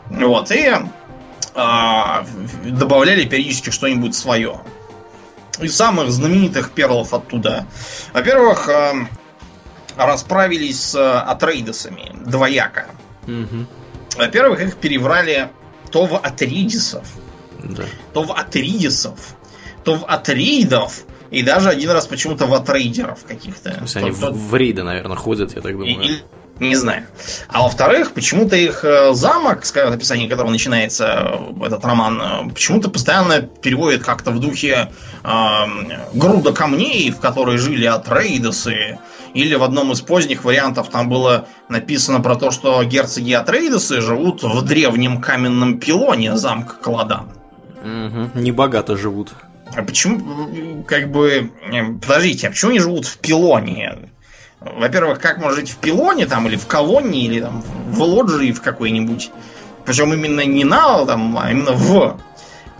Вот, и э, добавляли периодически что-нибудь свое. Из самых знаменитых перлов оттуда. Во-первых, э, расправились с Атрейдесами двояко. Угу. Во-первых, их переврали то в Атридисов, да. то в Атридисов, то в Атрейдов, и даже один раз почему-то в Атрейдеров каких-то. То есть они в, в рейды, наверное, ходят, я так думаю. И, и, не знаю. А во-вторых, почему-то их э, замок, с описания которого начинается э, этот роман, э, почему-то постоянно переводит как-то в духе э, груда камней, в которой жили Атрейдосы. Или в одном из поздних вариантов там было написано про то, что герцоги Атрейдосы живут в древнем каменном пилоне замка Кладан. Угу, небогато живут. А почему, как бы, подождите, а почему они живут в пилоне? Во-первых, как можно жить в пилоне там, или в колонии, или там в лоджии в какой-нибудь. Причем именно не на, там, а именно в.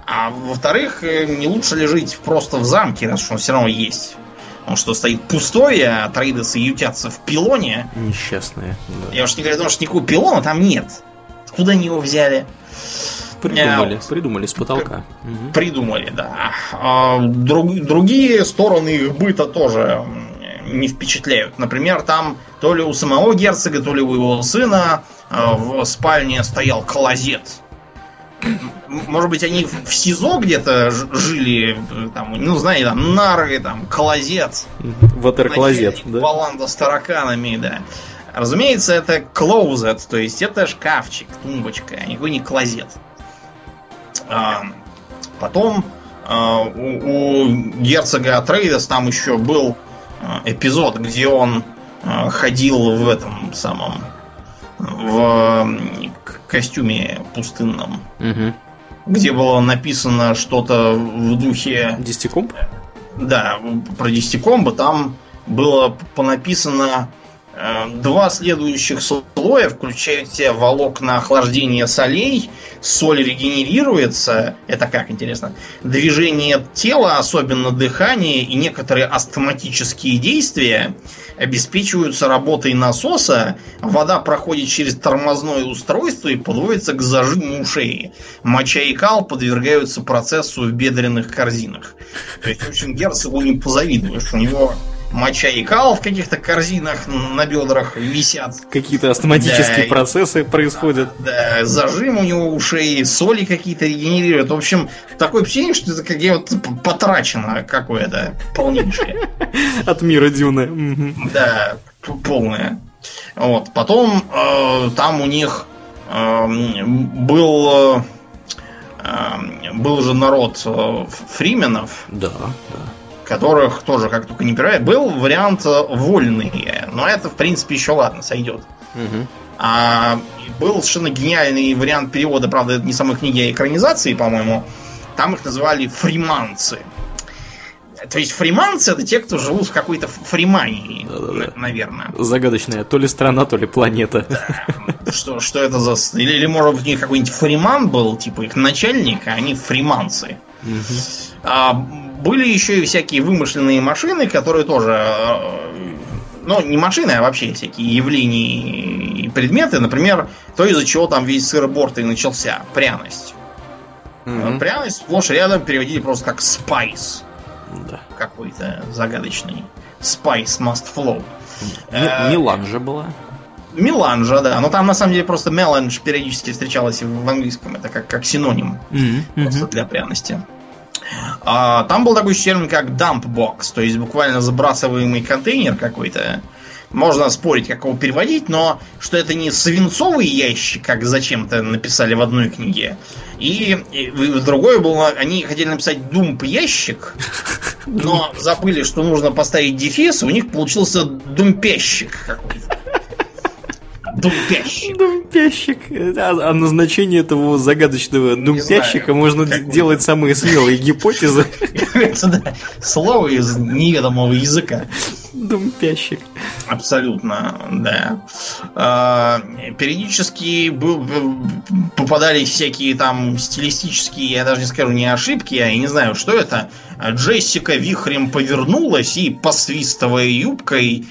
А во-вторых, э, не лучше ли жить просто в замке, раз что он все равно есть. Он что, стоит пустой, а трейдерсы ютятся в пилоне. Несчастные. Да. Я уж не говорю о том, что никакого пилона там нет. Куда они его взяли? Придумали, а, придумали с потолка. Придумали, да. А, друг, другие стороны их быта тоже не впечатляют. Например, там то ли у самого герцога, то ли у его сына а, в спальне стоял клозет. Может быть, они в СИЗО где-то жили, там, ну, знаете, там, нары, там, клозет. Ватер-клозет, да? Баланда с тараканами, да. Разумеется, это клоузет, то есть это шкафчик, тумбочка, а никакой не клозет. Потом а, у, у герцога Атрейдес там еще был а, эпизод, где он а, ходил в этом самом в костюме пустынном, угу. где было написано что-то в духе... Десятикомб? Да, про десятикомба там было понаписано два следующих слоя включают в себя волокна охлаждения солей, соль регенерируется, это как интересно, движение тела, особенно дыхание и некоторые астматические действия обеспечиваются работой насоса, вода проходит через тормозное устройство и подводится к зажиму ушей. Моча и кал подвергаются процессу в бедренных корзинах. То есть, в общем, герцогу не позавидуешь. У него моча и кал в каких-то корзинах на бедрах висят. Какие-то автоматические да, процессы происходят. Да, зажим у него ушей, соли какие-то регенерируют. В общем, такое впечатление, что это как вот потрачено какое-то полнейшее. От мира Дюны. Да, полное. Вот. Потом э, там у них э, был э, был же народ э, фрименов. Да, да которых тоже как только не пирает. Был вариант э, вольный, но это, в принципе, еще ладно, сойдет. Угу. А, был совершенно гениальный вариант перевода, правда, это не самой книги, а экранизации, по-моему. Там их называли фриманцы. То есть фриманцы это те, кто живут в какой-то фримании, Да-да-да. наверное. Загадочная то ли страна, то ли планета. Да. Что, что это за... Или, или может быть у них какой-нибудь фриман был, типа их начальник, а они фриманцы. Угу. А, были еще и всякие вымышленные машины, которые тоже э, ну, не машины, а вообще всякие явления и предметы. Например, то, из-за чего там весь сыр-борт и начался. Пряность. Mm-hmm. Пряность сплошь рядом переводили просто как spice. Да. Какой-то загадочный. Spice must flow. Меланжа была. Меланжа, да. Но там на самом деле просто меланж периодически встречалась в английском. Это как, как синоним mm-hmm. просто для пряности. А, там был такой термин, как box, то есть буквально забрасываемый контейнер какой-то. Можно спорить, как его переводить, но что это не свинцовый ящик, как зачем-то написали в одной книге. И, и в другой было, они хотели написать думп ящик, но забыли, что нужно поставить дефис, у них получился думпящик какой-то. Думпящик. Думпящик. А, а назначение этого загадочного думпящика можно делать самые смелые гипотезы. Это да, слово из неведомого языка. Думпящик. Абсолютно, да. А, периодически был, попадались всякие там стилистические, я даже не скажу, не ошибки, я не знаю, что это. Джессика вихрем повернулась и, посвистывая юбкой,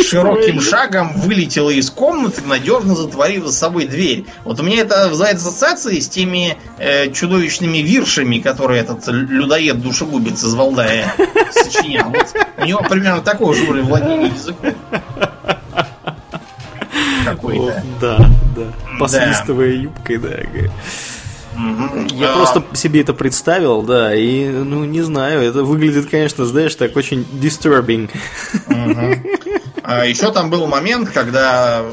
широким шагом вылетела из комнаты, надежно затворив за собой дверь. Вот у меня это вызывает ассоциации с теми э, чудовищными виршами, которые этот людоед-душегубец из Валдая сочинял. Вот у него примерно такой же уровень владения языком. Какой-то. Да, да. Посвистывая юбкой, да. Я а... просто себе это представил, да, и, ну, не знаю, это выглядит, конечно, знаешь, так очень disturbing. А еще там был момент, когда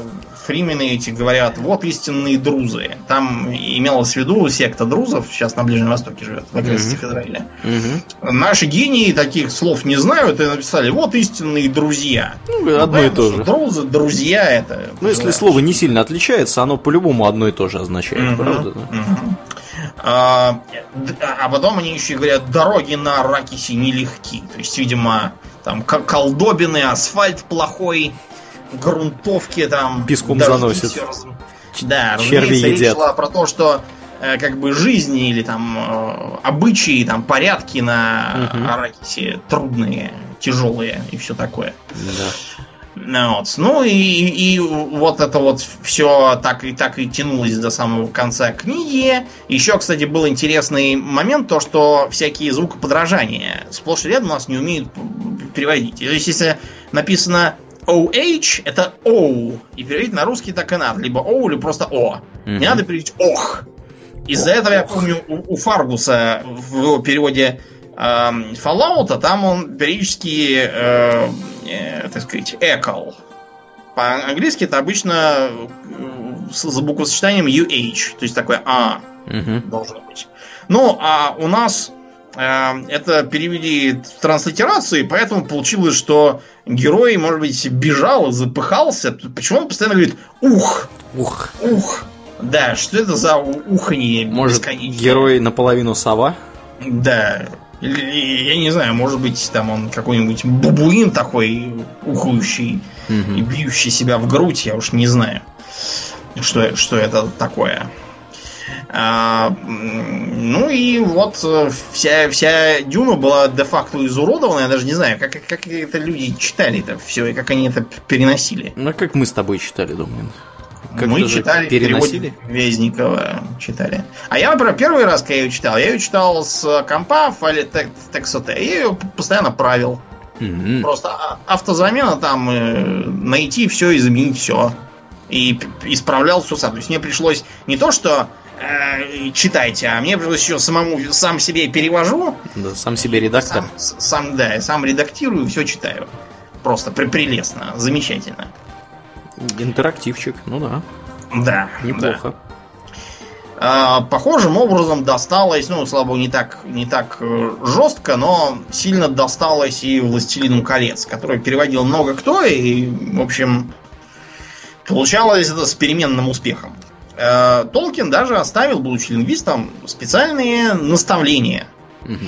фримены эти говорят, вот истинные друзы. Там имелось в виду секта друзов, сейчас на Ближнем Востоке живет, в окрестностях mm-hmm. Израиля. Mm-hmm. Наши гении таких слов не знают и написали, вот истинные друзья. Ну, одно и то же. Друзы, друзья это. Ну, если слово не сильно отличается, оно по-любому одно и то же означает, mm-hmm. правда? Mm-hmm. А, а потом они еще говорят, дороги на Аракисе нелегки. То есть, видимо, там колдобины, асфальт плохой, грунтовки там... Песком заносит. Да, Черви едят. речь шла про то, что э, как бы жизни или там э, обычаи, там порядки на угу. Аракисе трудные, тяжелые и все такое. Да. Вот. Ну и, и вот это вот все так и так и тянулось до самого конца книги. Еще, кстати, был интересный момент, то, что всякие звукоподражания сплошь и рядом у нас не умеют переводить. То есть, если написано OH, это O. И переводить на русский так и надо. Либо O, либо просто О. Mm-hmm. Не надо переводить ох. Из-за этого я помню у, у Фаргуса в его переводе э, Fallout, там он периодически э, э, так сказать, экол. По-английски это обычно э, за буквосочетанием UH, то есть такое А угу. должно быть. Ну, а у нас э, это перевели в транслитерации, поэтому получилось, что герой, может быть, бежал, запыхался. Почему он постоянно говорит «ух», «ух», «ух». Да, что это за уханье Может, герой наполовину сова? Да, или, я не знаю, может быть, там он какой-нибудь бабуин такой ухующий угу. и бьющий себя в грудь, я уж не знаю, что, что это такое. А, ну и вот э, вся, вся Дюна была де-факто изуродована. Я даже не знаю, как, как это люди читали это все и как они это переносили. Ну, как мы с тобой читали, Домнин. Мы читали переносили? Везникова читали. А я, например, первый раз, когда я ее читал, я ее читал с компа в файле TextOT. Я ее постоянно правил. Mm-hmm. Просто а, автозамена там э, найти все, изменить все. И исправлял все сам. То есть мне пришлось не то, что э, читайте, а мне пришлось еще самому сам себе перевожу. Да, сам себе редактор. Сам, сам да, сам редактирую, все читаю. Просто при прелестно, замечательно. Интерактивчик, ну да. Да. Неплохо. Да. А, похожим образом досталось, ну, слава богу, не так, не так э, жестко, но сильно досталось и Властелину колец, который переводил много кто, и, в общем, получалось это с переменным успехом. А, Толкин даже оставил, будучи лингвистом, специальные наставления угу.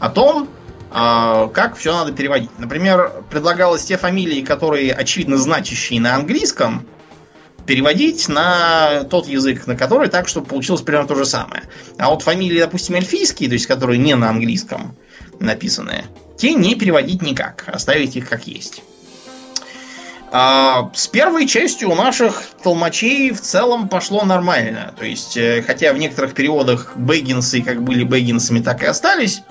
о том, как все надо переводить. Например, предлагалось те фамилии, которые очевидно значащие на английском, переводить на тот язык, на который так, чтобы получилось примерно то же самое. А вот фамилии, допустим, эльфийские, то есть которые не на английском написанные, те не переводить никак, оставить их как есть. А с первой частью у наших толмачей в целом пошло нормально. То есть, э, хотя в некоторых переводах Бэггинсы как были Бэггинсами, так и остались.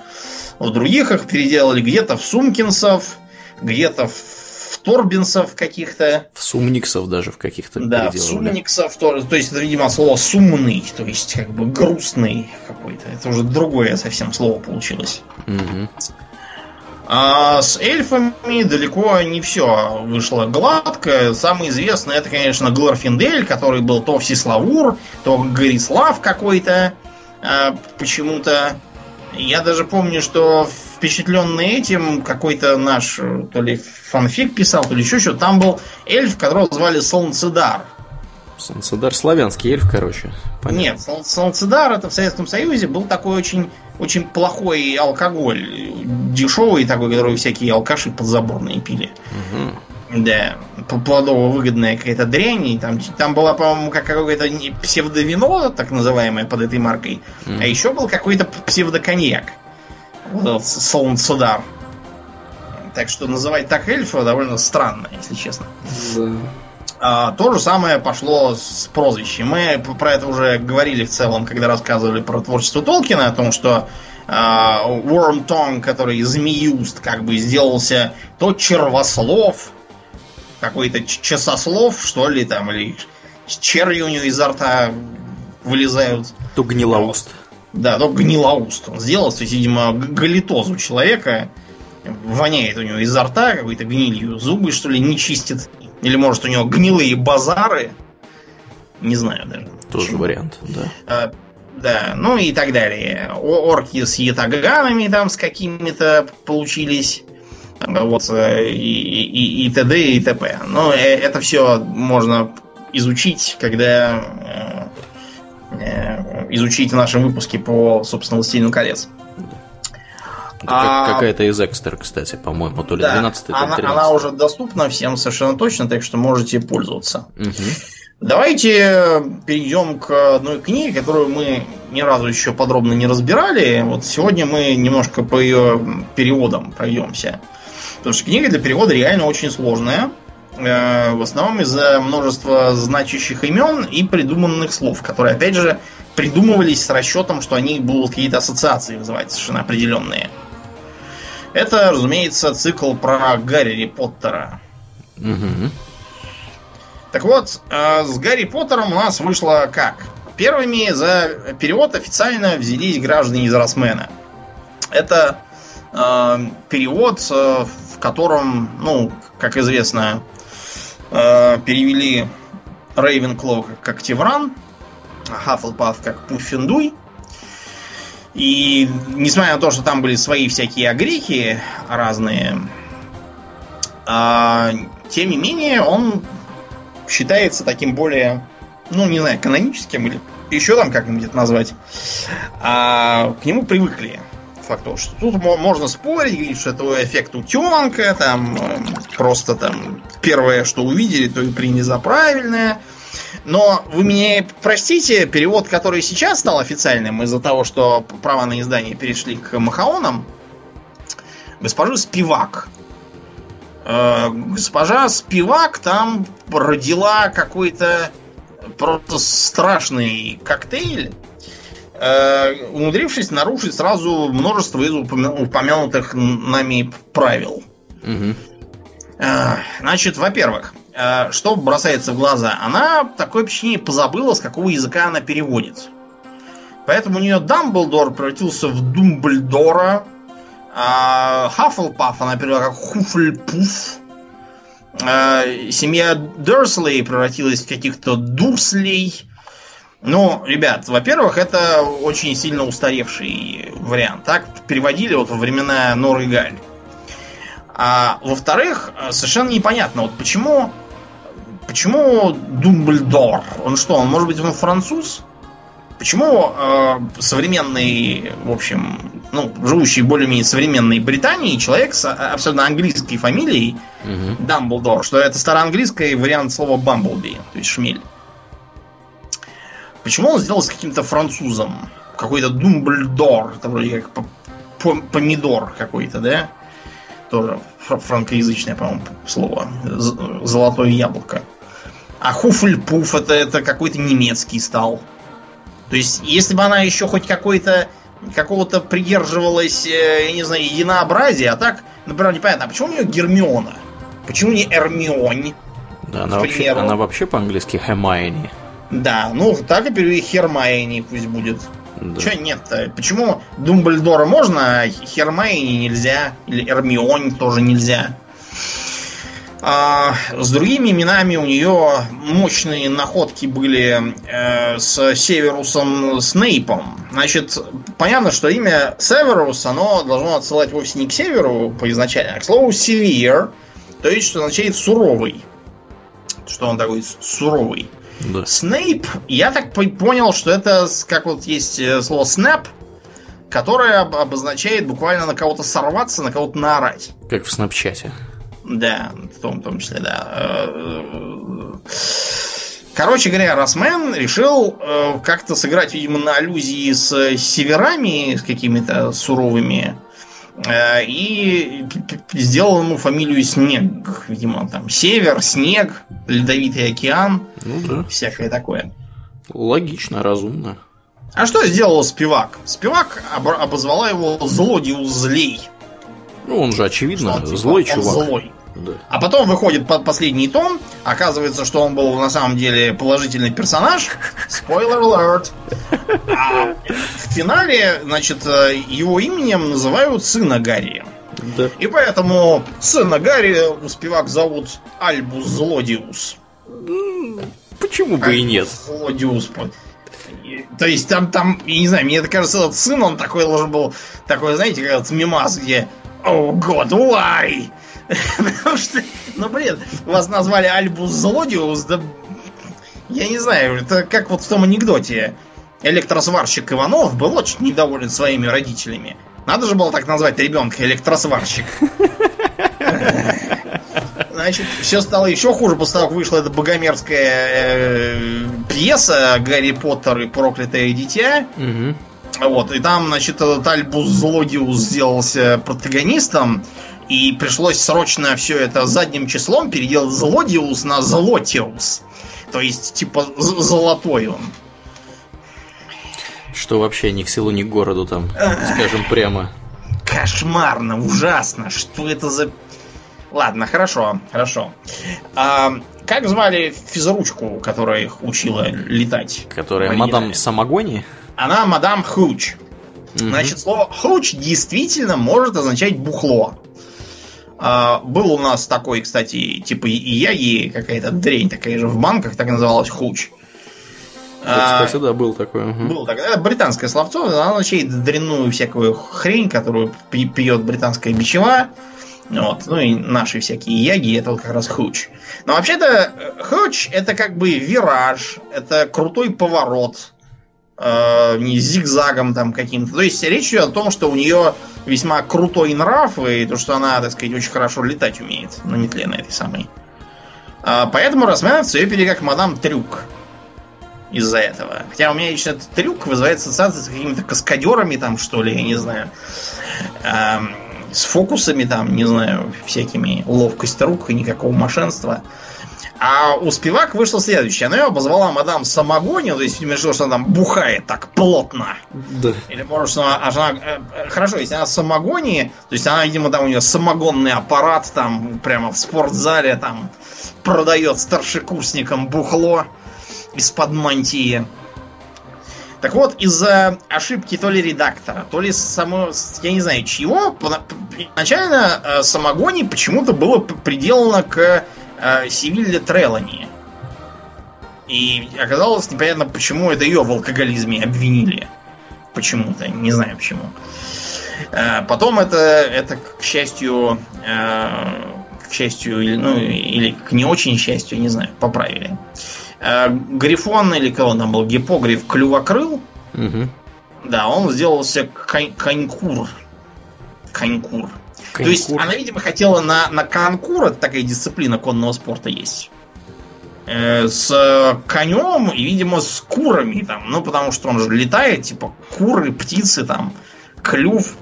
В других их переделали где-то в Сумкинсов, где-то в Торбинсов каких-то. В Сумниксов даже в каких-то Да, в Сумниксов. То, то есть это, видимо, слово сумный, то есть как бы грустный какой-то. Это уже другое совсем слово получилось. Угу. А с эльфами далеко не все вышло гладко. Самый известный это, конечно, Глорфиндель, который был то Всеславур, то Горислав какой-то а, почему-то. Я даже помню, что впечатленный этим какой-то наш то ли фанфик писал, то ли еще что. Там был эльф, которого звали Солнцедар. Солнцедар славянский эльф, короче. Понятно. Нет, Солнцедар это в Советском Союзе был такой очень, очень плохой алкоголь. Дешевый такой, который всякие алкаши подзаборные пили. Угу. Да, плодово-выгодная какая-то дрянь. И там, там была, по-моему, как какое-то псевдовино, так называемое, под этой маркой. Mm. А еще был какой-то псевдоконьяк. Вот Солнцедар. Так что называть так эльфа довольно странно, если честно. Да. А, то же самое пошло с прозвищем. Мы про это уже говорили в целом, когда рассказывали про творчество Толкина, о том, что а, Worm Tongue, который змеюст, как бы сделался то червослов, какой-то часослов, что ли, там, или черви у него изо рта вылезают. То гнилоуст. Да, то гнилоуст. Он сделался, то есть, видимо, галитоз у человека. Воняет у него изо рта какой-то гнилью. Зубы, что ли, не чистит. Или, может, у него гнилые базары. Не знаю даже. Тоже Почему. вариант, да. А, да, ну и так далее. Орки с ятаганами там с какими-то получились. Вот, э, и, и, и т.д. и т.п. Но э, это все можно изучить, когда э, э, изучить в нашем выпуске по, собственно, «Властелину колец». А, Какая-то из экстер, кстати, по-моему, то ли да, 12 то ли 13 она, она уже доступна всем совершенно точно, так что можете пользоваться. Угу. Давайте перейдем к одной книге, которую мы ни разу еще подробно не разбирали. Вот сегодня мы немножко по ее переводам пройдемся. Потому что книга для перевода реально очень сложная. Э, в основном из-за множества значащих имен и придуманных слов, которые, опять же, придумывались с расчетом, что они будут какие-то ассоциации вызывать совершенно определенные. Это, разумеется, цикл про Гарри Поттера. Угу. Так вот, э, с Гарри Поттером у нас вышло как? Первыми за перевод официально взялись граждане из Росмена. Это э, перевод, э, в котором, ну, как известно, э, перевели Рейвенклоу как Тевран, Хаффлпаф как Пуффендуй. И несмотря на то, что там были свои всякие огрехи разные, а, тем не менее он считается таким более, ну не знаю, каноническим или еще там как-нибудь это назвать. А, к нему привыкли. Факт того, что тут можно спорить, говорить, что это эффект утенка, там просто там первое, что увидели, то и приняли за правильное. Но вы меня простите, перевод, который сейчас стал официальным из-за того, что права на издание перешли к Махаонам, госпожу Спивак. Э, госпожа Спивак там родила какой-то просто страшный коктейль, умудрившись нарушить сразу множество из упомянутых нами правил. Угу. Э, значит, во-первых, э, что бросается в глаза? Она такое впечатление позабыла, с какого языка она переводит. Поэтому у нее Дамблдор превратился в Думбльдора, а Хаффлпаф она перевела как Хуфльпуф, а семья Дерслей превратилась в каких-то Дурслей. Ну, ребят, во-первых, это очень сильно устаревший вариант. Так переводили вот во времена Норы и Галь. А во-вторых, совершенно непонятно, вот почему, почему Думблдор? Он что, он может быть он француз? Почему э, современный, в общем, ну, живущий более-менее современной Британии человек с абсолютно английской фамилией угу. Дамблдор, что это староанглийский вариант слова Бамблби, то есть шмель. Почему он сделал с каким-то французом? Какой-то Думблдор, это вроде как помидор какой-то, да? Тоже франкоязычное, по-моему, слово. Золотое яблоко. А Хуфльпуф это, это какой-то немецкий стал. То есть, если бы она еще хоть какой-то какого-то придерживалась, э, я не знаю, единообразия, а так, например, непонятно, а почему у нее Гермиона? Почему не Эрмионь? Да, она вообще, она вообще по-английски Хермайни. Да, ну так и Хермайни пусть будет. Да. Че нет-то? Почему Думблдора можно, а Хермайни нельзя? Или Эрмионь тоже нельзя? А, с другими именами у нее мощные находки были э, с Северусом Снейпом. Значит, понятно, что имя Северус, оно должно отсылать вовсе не к северу по изначально, а к слову Север, то есть, что означает суровый. Что он такой суровый. Да. Снейп, я так понял, что это как вот есть э, слово снэп, которое обозначает буквально на кого-то сорваться, на кого-то наорать. Как в снапчате. Да, в том, в том числе, да. Короче говоря, Росмен решил э, как-то сыграть, видимо, на аллюзии с северами, с какими-то суровыми, э, и сделал ему фамилию Снег. Видимо, там север, снег, ледовитый океан, ну, да. всякое такое. Логично, разумно. А что сделал Спивак? Спивак обозвала его злодею злей. Ну, он же, очевидно, он, типа, злой он чувак. Злой. Да. А потом выходит последний том, оказывается, что он был на самом деле положительный персонаж. Spoiler alert. А в финале, значит, э, его именем называют сына Гарри. Да. И поэтому сына Гарри успевак зовут Альбус Злодиус. Почему бы Альбус и нет? Злодиус. То есть там, там, я не знаю, мне кажется, этот сын, он такой должен был, такой, знаете, как этот мимас, где Oh God, why? Потому что, ну блин, вас назвали Альбус Злодиус, да я не знаю, это как вот в том анекдоте. Электросварщик Иванов был очень недоволен своими родителями. Надо же было так назвать ребенка электросварщик. Значит, все стало еще хуже после того, как вышла эта богомерзкая э, пьеса Гарри Поттер и проклятое дитя. Вот, и там, значит, этот Альбус Злодиус сделался протагонистом. И пришлось срочно все это задним числом переделать Злодиус на Злотиус. То есть, типа, золотой он. Что вообще ни к селу, ни к городу там, скажем прямо. Кошмарно, ужасно. Что это за... Ладно, хорошо, хорошо. А, как звали физручку, которая их учила летать? Которая мадам Самогони? Она мадам Хуч. Значит, слово хуч действительно может означать бухло. А, был у нас такой, кстати, типа Яги, какая-то дрень такая же в банках, так называлась хуч. А, кстати, да, был такой. Угу. Был такой. Это британское словцо, оно означает дрянную всякую хрень, которую пьет британская бичева. Вот. Ну и наши всякие яги, это вот как раз хуч. Но вообще-то хуч это как бы вираж, это крутой поворот э, не зигзагом там каким-то. То есть речь идет о том, что у нее весьма крутой нрав, и то, что она, так сказать, очень хорошо летать умеет на метле на этой самой. А, поэтому рассматривается ее перед как мадам Трюк. Из-за этого. Хотя у меня лично этот трюк вызывает ассоциации с какими-то каскадерами там, что ли, я не знаю. А, с фокусами там, не знаю, всякими ловкость рук и никакого мошенства. А у Спивак вышло следующее. Она ее обозвала мадам Самогони, то есть решила, что она там бухает так плотно. Да. Или может, что она, она э, э, хорошо, если она самогони, то есть она, видимо, там у нее самогонный аппарат там прямо в спортзале там продает старшекурсникам бухло из-под мантии. Так вот, из-за ошибки то ли редактора, то ли само, я не знаю чьего, изначально э, самогони почему-то было приделано к э, Севилле Трелани. И оказалось непонятно, почему это ее в алкоголизме обвинили. Почему-то, не знаю почему. Э, потом это, это к счастью, э, к счастью, или, ну, или к не очень счастью, не знаю, поправили. Э, Грифон или кого там был, гипогриф клювокрыл. Угу. Да, он сделался кон- конькур. Конькур. То есть она, видимо, хотела на, на конкур, это такая дисциплина конного спорта есть. Э, с конем и, видимо, с курами там. Ну, потому что он же летает, типа куры, птицы там, клюв,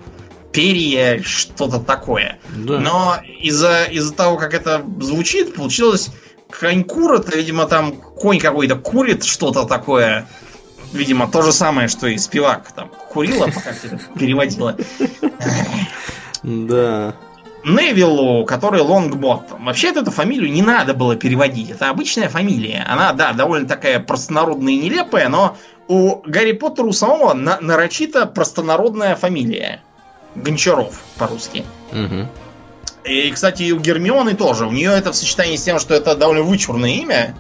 перья, что-то такое. Да. Но из-за из того, как это звучит, получилось конькур, это, видимо, там конь какой-то курит что-то такое. Видимо, то же самое, что и спивак там курила, пока это переводила. Да. Невиллу, который Лонгботтом. Вообще-то эту фамилию не надо было переводить. Это обычная фамилия. Она, да, довольно такая простонародная и нелепая, но у Гарри Поттера у самого на- нарочито простонародная фамилия. Гончаров по-русски. Угу. И, кстати, и у Гермионы тоже. У нее это в сочетании с тем, что это довольно вычурное имя,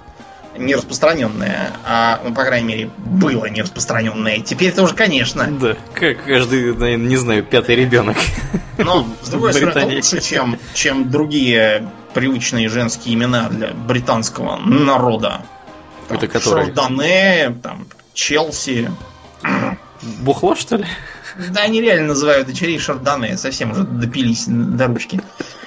не распространенное, а, ну, по крайней мере, было не распространенное. Теперь это уже, конечно. Да, как каждый, наверное, не знаю, пятый ребенок. Но, с другой стороны, это лучше, чем, чем другие привычные женские имена для британского народа. Там, Это которые? Шардоне, там, Челси. Бухло, что ли? Да, они реально называют дочерей Шардоне. Совсем уже допились до ручки.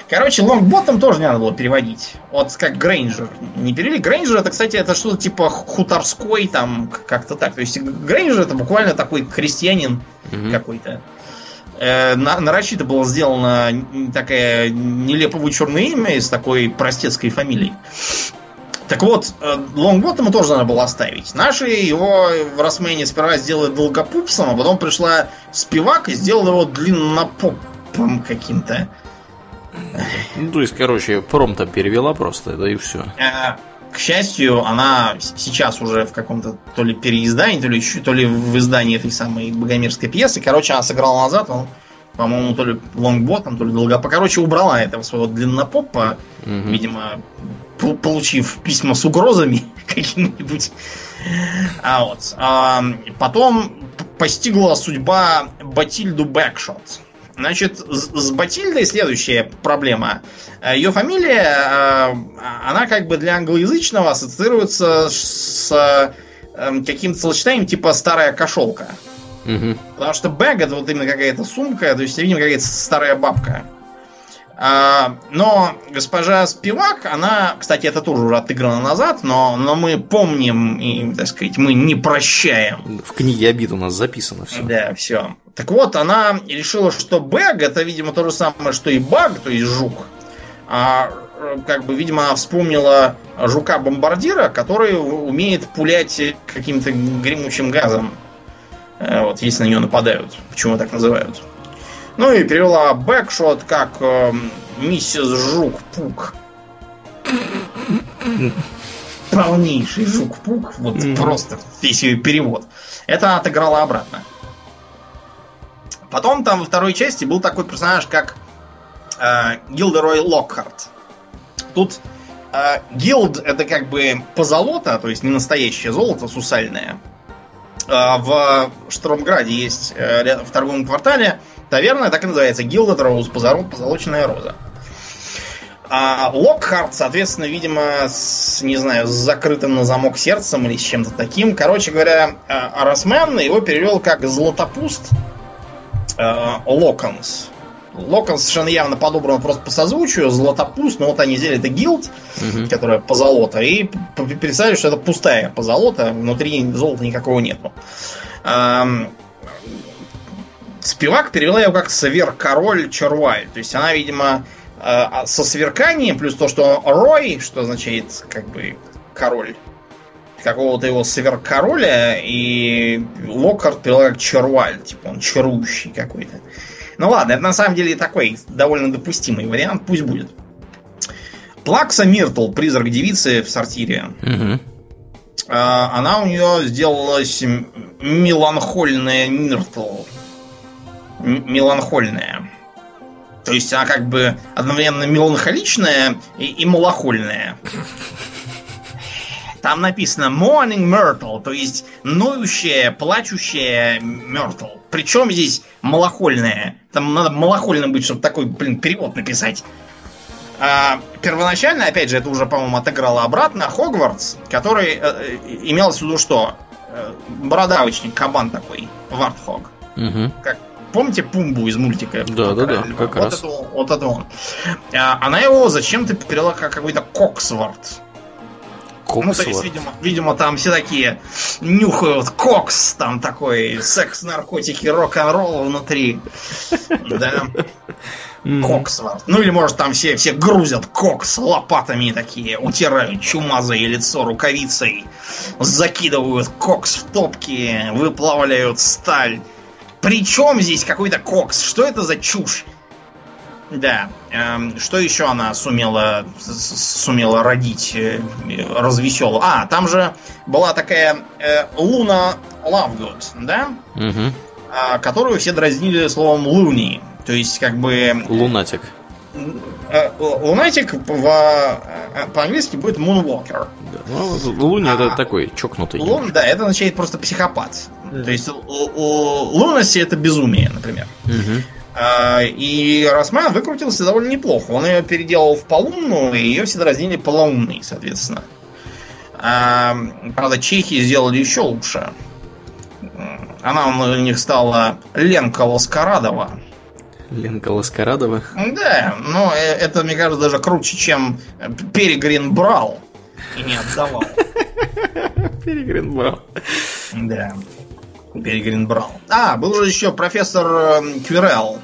Короче, лонгботом тоже не надо было переводить. Вот как Грейнджер. Не перевели. Грейнджер это, кстати, это что-то типа хуторской, там, как-то так. То есть Грейнджер это буквально такой крестьянин Мгм. какой-то. Э, на- нарочито было сделано такое нелепо вычурное имя из такой простецкой фамилии. Так вот, э, Лонгботтема тоже надо было оставить. Наши его в Росмене сперва сделали долгопупсом, а потом пришла Спивак и сделала его длиннопопом каким-то. Ну, то есть, короче, промта перевела просто, да и все. Э, К счастью, она сейчас уже в каком-то то ли переиздании, то ли еще, то ли в издании этой самой богомерзкой пьесы. Короче, она сыграла назад, он, по-моему, то ли лонгботом, то ли долгопо. Короче, убрала этого своего длиннопопа, Мгм. видимо, пол- получив письма с угрозами какими-нибудь. А вот. а, потом постигла судьба Батильду Бэкшот. Значит, с Батильдой следующая проблема. Ее фамилия, э, она как бы для англоязычного ассоциируется с э, каким-то сочетанием типа старая кошелка. Мгм. Потому что бэг это вот именно какая-то сумка, то есть, видимо, какая-то старая бабка. А, но госпожа Спивак, она, кстати, это тоже уже отыграно назад, но, но мы помним и, так сказать, мы не прощаем. В книге обид у нас записано все. Да, все. Так вот, она решила, что бэг это, видимо, то же самое, что и баг, то есть жук. А как бы, видимо, она вспомнила жука-бомбардира, который умеет пулять каким-то гремучим газом. Э, Вот, если на нее нападают. Почему так называют? Ну и перевела бэкшот как эм, миссис Жук-Пук. Полнейший Жук-Пук. Вот просто весь ее перевод. Это она отыграла обратно. Потом там во второй части был такой персонаж, как э, Гилдерой Локхарт. Тут э, гилд это как бы позолота, то есть не настоящее золото, сусальное. Э, в Штормграде есть э, в торговом квартале таверна, так и называется, Gilded Rose, позолоченная роза. А Локхарт, соответственно, видимо, с, не знаю, с закрытым на замок сердцем или с чем-то таким. Короче говоря, э, Арасмен его перевел как Златопуст э, Локонс. Локонс совершенно явно подобран просто по созвучию, Златопуст, но вот они взяли это гилд, Мгм. которая позолота, и представили, что это пустая позолота, внутри золота никакого нету. Спивак перевела его как Сверкороль Чарваль. То есть она, видимо, э, со сверканием, плюс то, что Рой, что означает как бы король, какого-то его сверкороля, и Локард перевела как Чарваль, типа он чарующий какой-то. Ну ладно, это на самом деле такой довольно допустимый вариант, пусть будет. Плакса Миртл, призрак девицы в сортире. Угу. Она у нее сделалась меланхольная Миртл. Меланхольная. То есть она как бы одновременно меланхоличная и, и малохольная. Там написано Morning Myrtle, то есть ноющая, плачущая Myrtle. Причем здесь малохольная. Там надо малохольным быть, чтобы такой, блин, перевод написать. А, первоначально, опять же, это уже, по-моему, отыграло обратно, Хогвартс, который э, э, имелось в виду что? Э, бородавочник, кабан такой, Вартхог. Угу. Как, помните Пумбу из мультика? Да, да, да, как вот раз. Это, вот это он. А, она его зачем-то перевела как какой-то Коксворт. Ну, то есть, видимо, видимо, там все такие нюхают кокс, там такой секс, наркотики, рок-н-ролл внутри. Да. Мгм. Коксворт. Ну или может там все, все грузят кокс лопатами такие, утирают чумазое лицо рукавицей, закидывают кокс в топки, выплавляют сталь. Причем здесь какой-то кокс? Что это за чушь? Да. эм, что еще она сумела, сумела родить э, развеселую? А, там же была такая э, Луна Лавгуд, да? А, которую все дразнили словом Луни. То есть, как бы, Лунатик. Э, лунатик в, э, по-английски будет Moonwalker. Да. Ну, это А. такой чокнутый. Лун, да, это означает просто психопат. То есть, у- лунаси это безумие, например. А, И Росман выкрутился довольно неплохо. Он ее переделал в полунну, и ее все дразнили полоумной, соответственно. А, Правда, чехи сделали еще лучше. Она у них стала Ленка Ласкарадова. Ленка Ласкарадова. Да, но э, это, мне кажется, даже круче, чем Перегрин брал и не отдавал. Перегрин брал. Да. Перегрин брал. А, был же еще профессор э, Квирелл.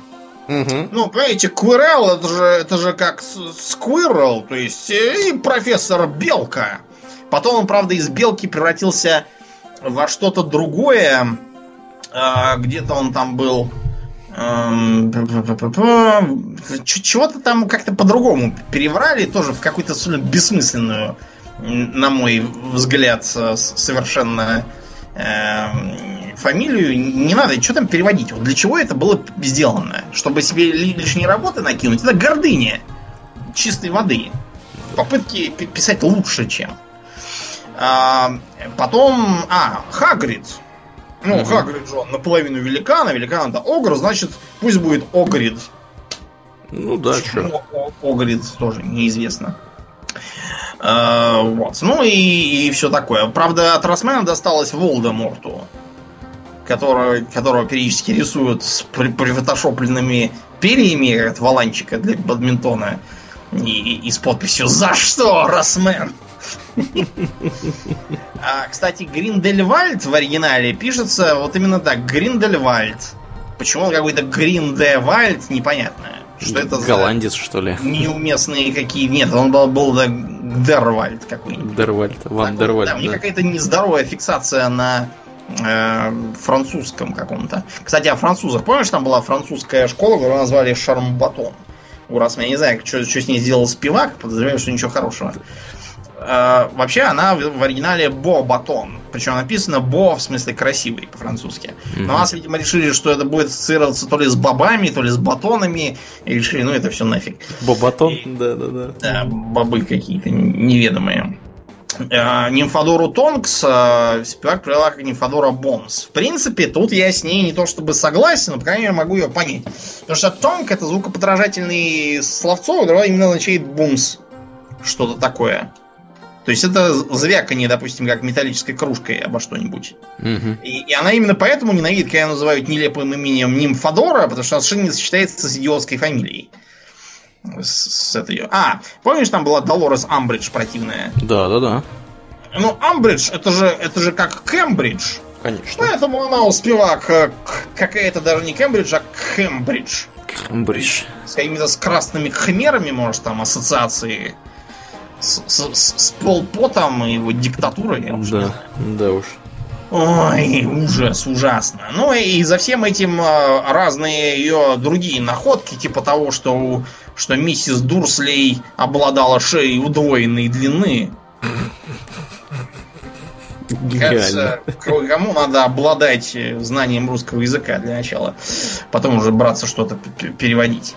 Мгм. Ну, понимаете, Квирелл это же, это же как Сквиррел, то есть э, и профессор Белка. Потом он, правда, из Белки превратился во что-то другое. А, Где-то он там был... эм, Чего-то там как-то по-другому переврали, тоже в какую-то бессмысленную, на мой взгляд, совершенно эм, фамилию. Не надо, что там переводить? Вот для чего это было сделано? Чтобы себе ли- лишние работы накинуть? Это гордыня чистой воды. Попытки пи- писать лучше, чем. А, потом, а, Хагрид. Ну, Мгм. Хагрид же он наполовину великана, великан это огр, значит, пусть будет Огрид. Ну да, что. Почему Огрид тоже неизвестно. А, вот. Ну и, все такое. Правда, от Росмена досталось Волдеморту, которого, которого периодически рисуют с при- прифотошопленными перьями, от валанчика для бадминтона. И, и- и с подписью «За что, Росмен?» А, Кстати, Гриндельвальд в оригинале пишется вот именно так, Гриндельвальд. Почему он какой-то Гриндевальд, непонятно. Что это за Голландец, что ли? неуместные какие... Нет, он был, был да, Дервальд какой-нибудь. Дервальд. Ван Так Дервальд. Да, у них да. какая-то нездоровая фиксация на э, французском каком-то. Кстати, о французах. Помнишь, там была французская школа, которую назвали Шармбатон? Раз я не знаю, что, что с ней сделал спивак, подозреваю, что ничего хорошего. Э, вообще, она в, в оригинале Бо Батон. Причем написано Бо в смысле красивый по-французски. Но у нас, видимо, решили, что это будет ассоциироваться то ли с бобами, то ли с батонами. И решили, ну это все нафиг. Бобатон? Да, да, да. Да, бобы какие-то неведомые. Э, Нимфодору Тонкс э, Спивак привела как Нимфодора Бонс. В принципе, тут я с ней не то чтобы согласен, но, по крайней мере, могу ее понять. Потому что Тонк это звукоподражательный словцо, которое именно означает бумс. Что-то такое. То есть это звяканье, допустим, как металлической кружкой обо что-нибудь. Мгм. И, и она именно поэтому ненавидит, когда называют нелепым именем Нимфодора, потому что она совершенно не сочетается с идиотской фамилией. С, с этой... А, помнишь, там была Долорес Амбридж противная? Да, да, да. Ну, Амбридж, это же, это же как Кембридж. Конечно. Поэтому она успела к, к- какая-то даже не Кембридж, а Кембридж. Кембридж. С какими-то с красными хмерами, может, там ассоциации. С, с, с, Полпотом и его диктатурой. я уж не Да, да уж. Ой, ужас, ужасно. Ну и за всем этим э, разные ее другие находки, типа того, что, у- что миссис Дурслей обладала шеей удвоенной длины. Гениально. Кажется, кому надо обладать э, знанием русского языка для начала. Потом уже браться что-то переводить.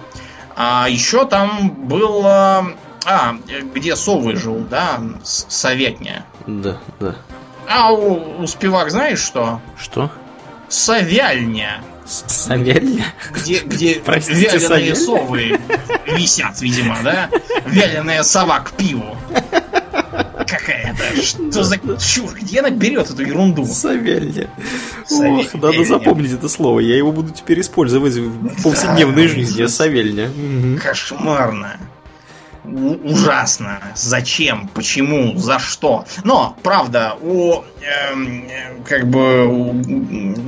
А еще там было... А, где совы жил, да? Советня. Да, да. А у, у Спивак знаешь что? Что? Совяльня. Савелья? Где, где Простите, вяленые совы висят, видимо, да? Вяленая сова к пиву. Какая-то. Что за чушь? Где она берет эту ерунду? Савелья. Савелья. Ох, надо запомнить это слово. Я его буду теперь использовать в повседневной жизни. Савельня. Мгм. Кошмарно. Ужасно. Зачем? Почему? За что? Но, правда, у э, как бы у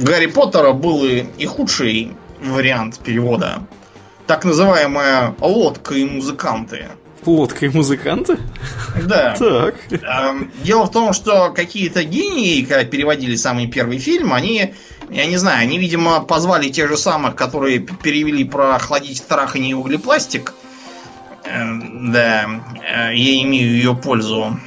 Гарри Поттера был и, и худший вариант перевода. Так называемая лодка и музыканты. Лодка и музыканты? Да. Так. Эм, Дело в том, что какие-то гении, когда переводили самый первый фильм, они, я не знаю, они, видимо, позвали тех же самых, которые перевели про охладить трахание и углепластик. Эм, Да, э, я имею ее пользу.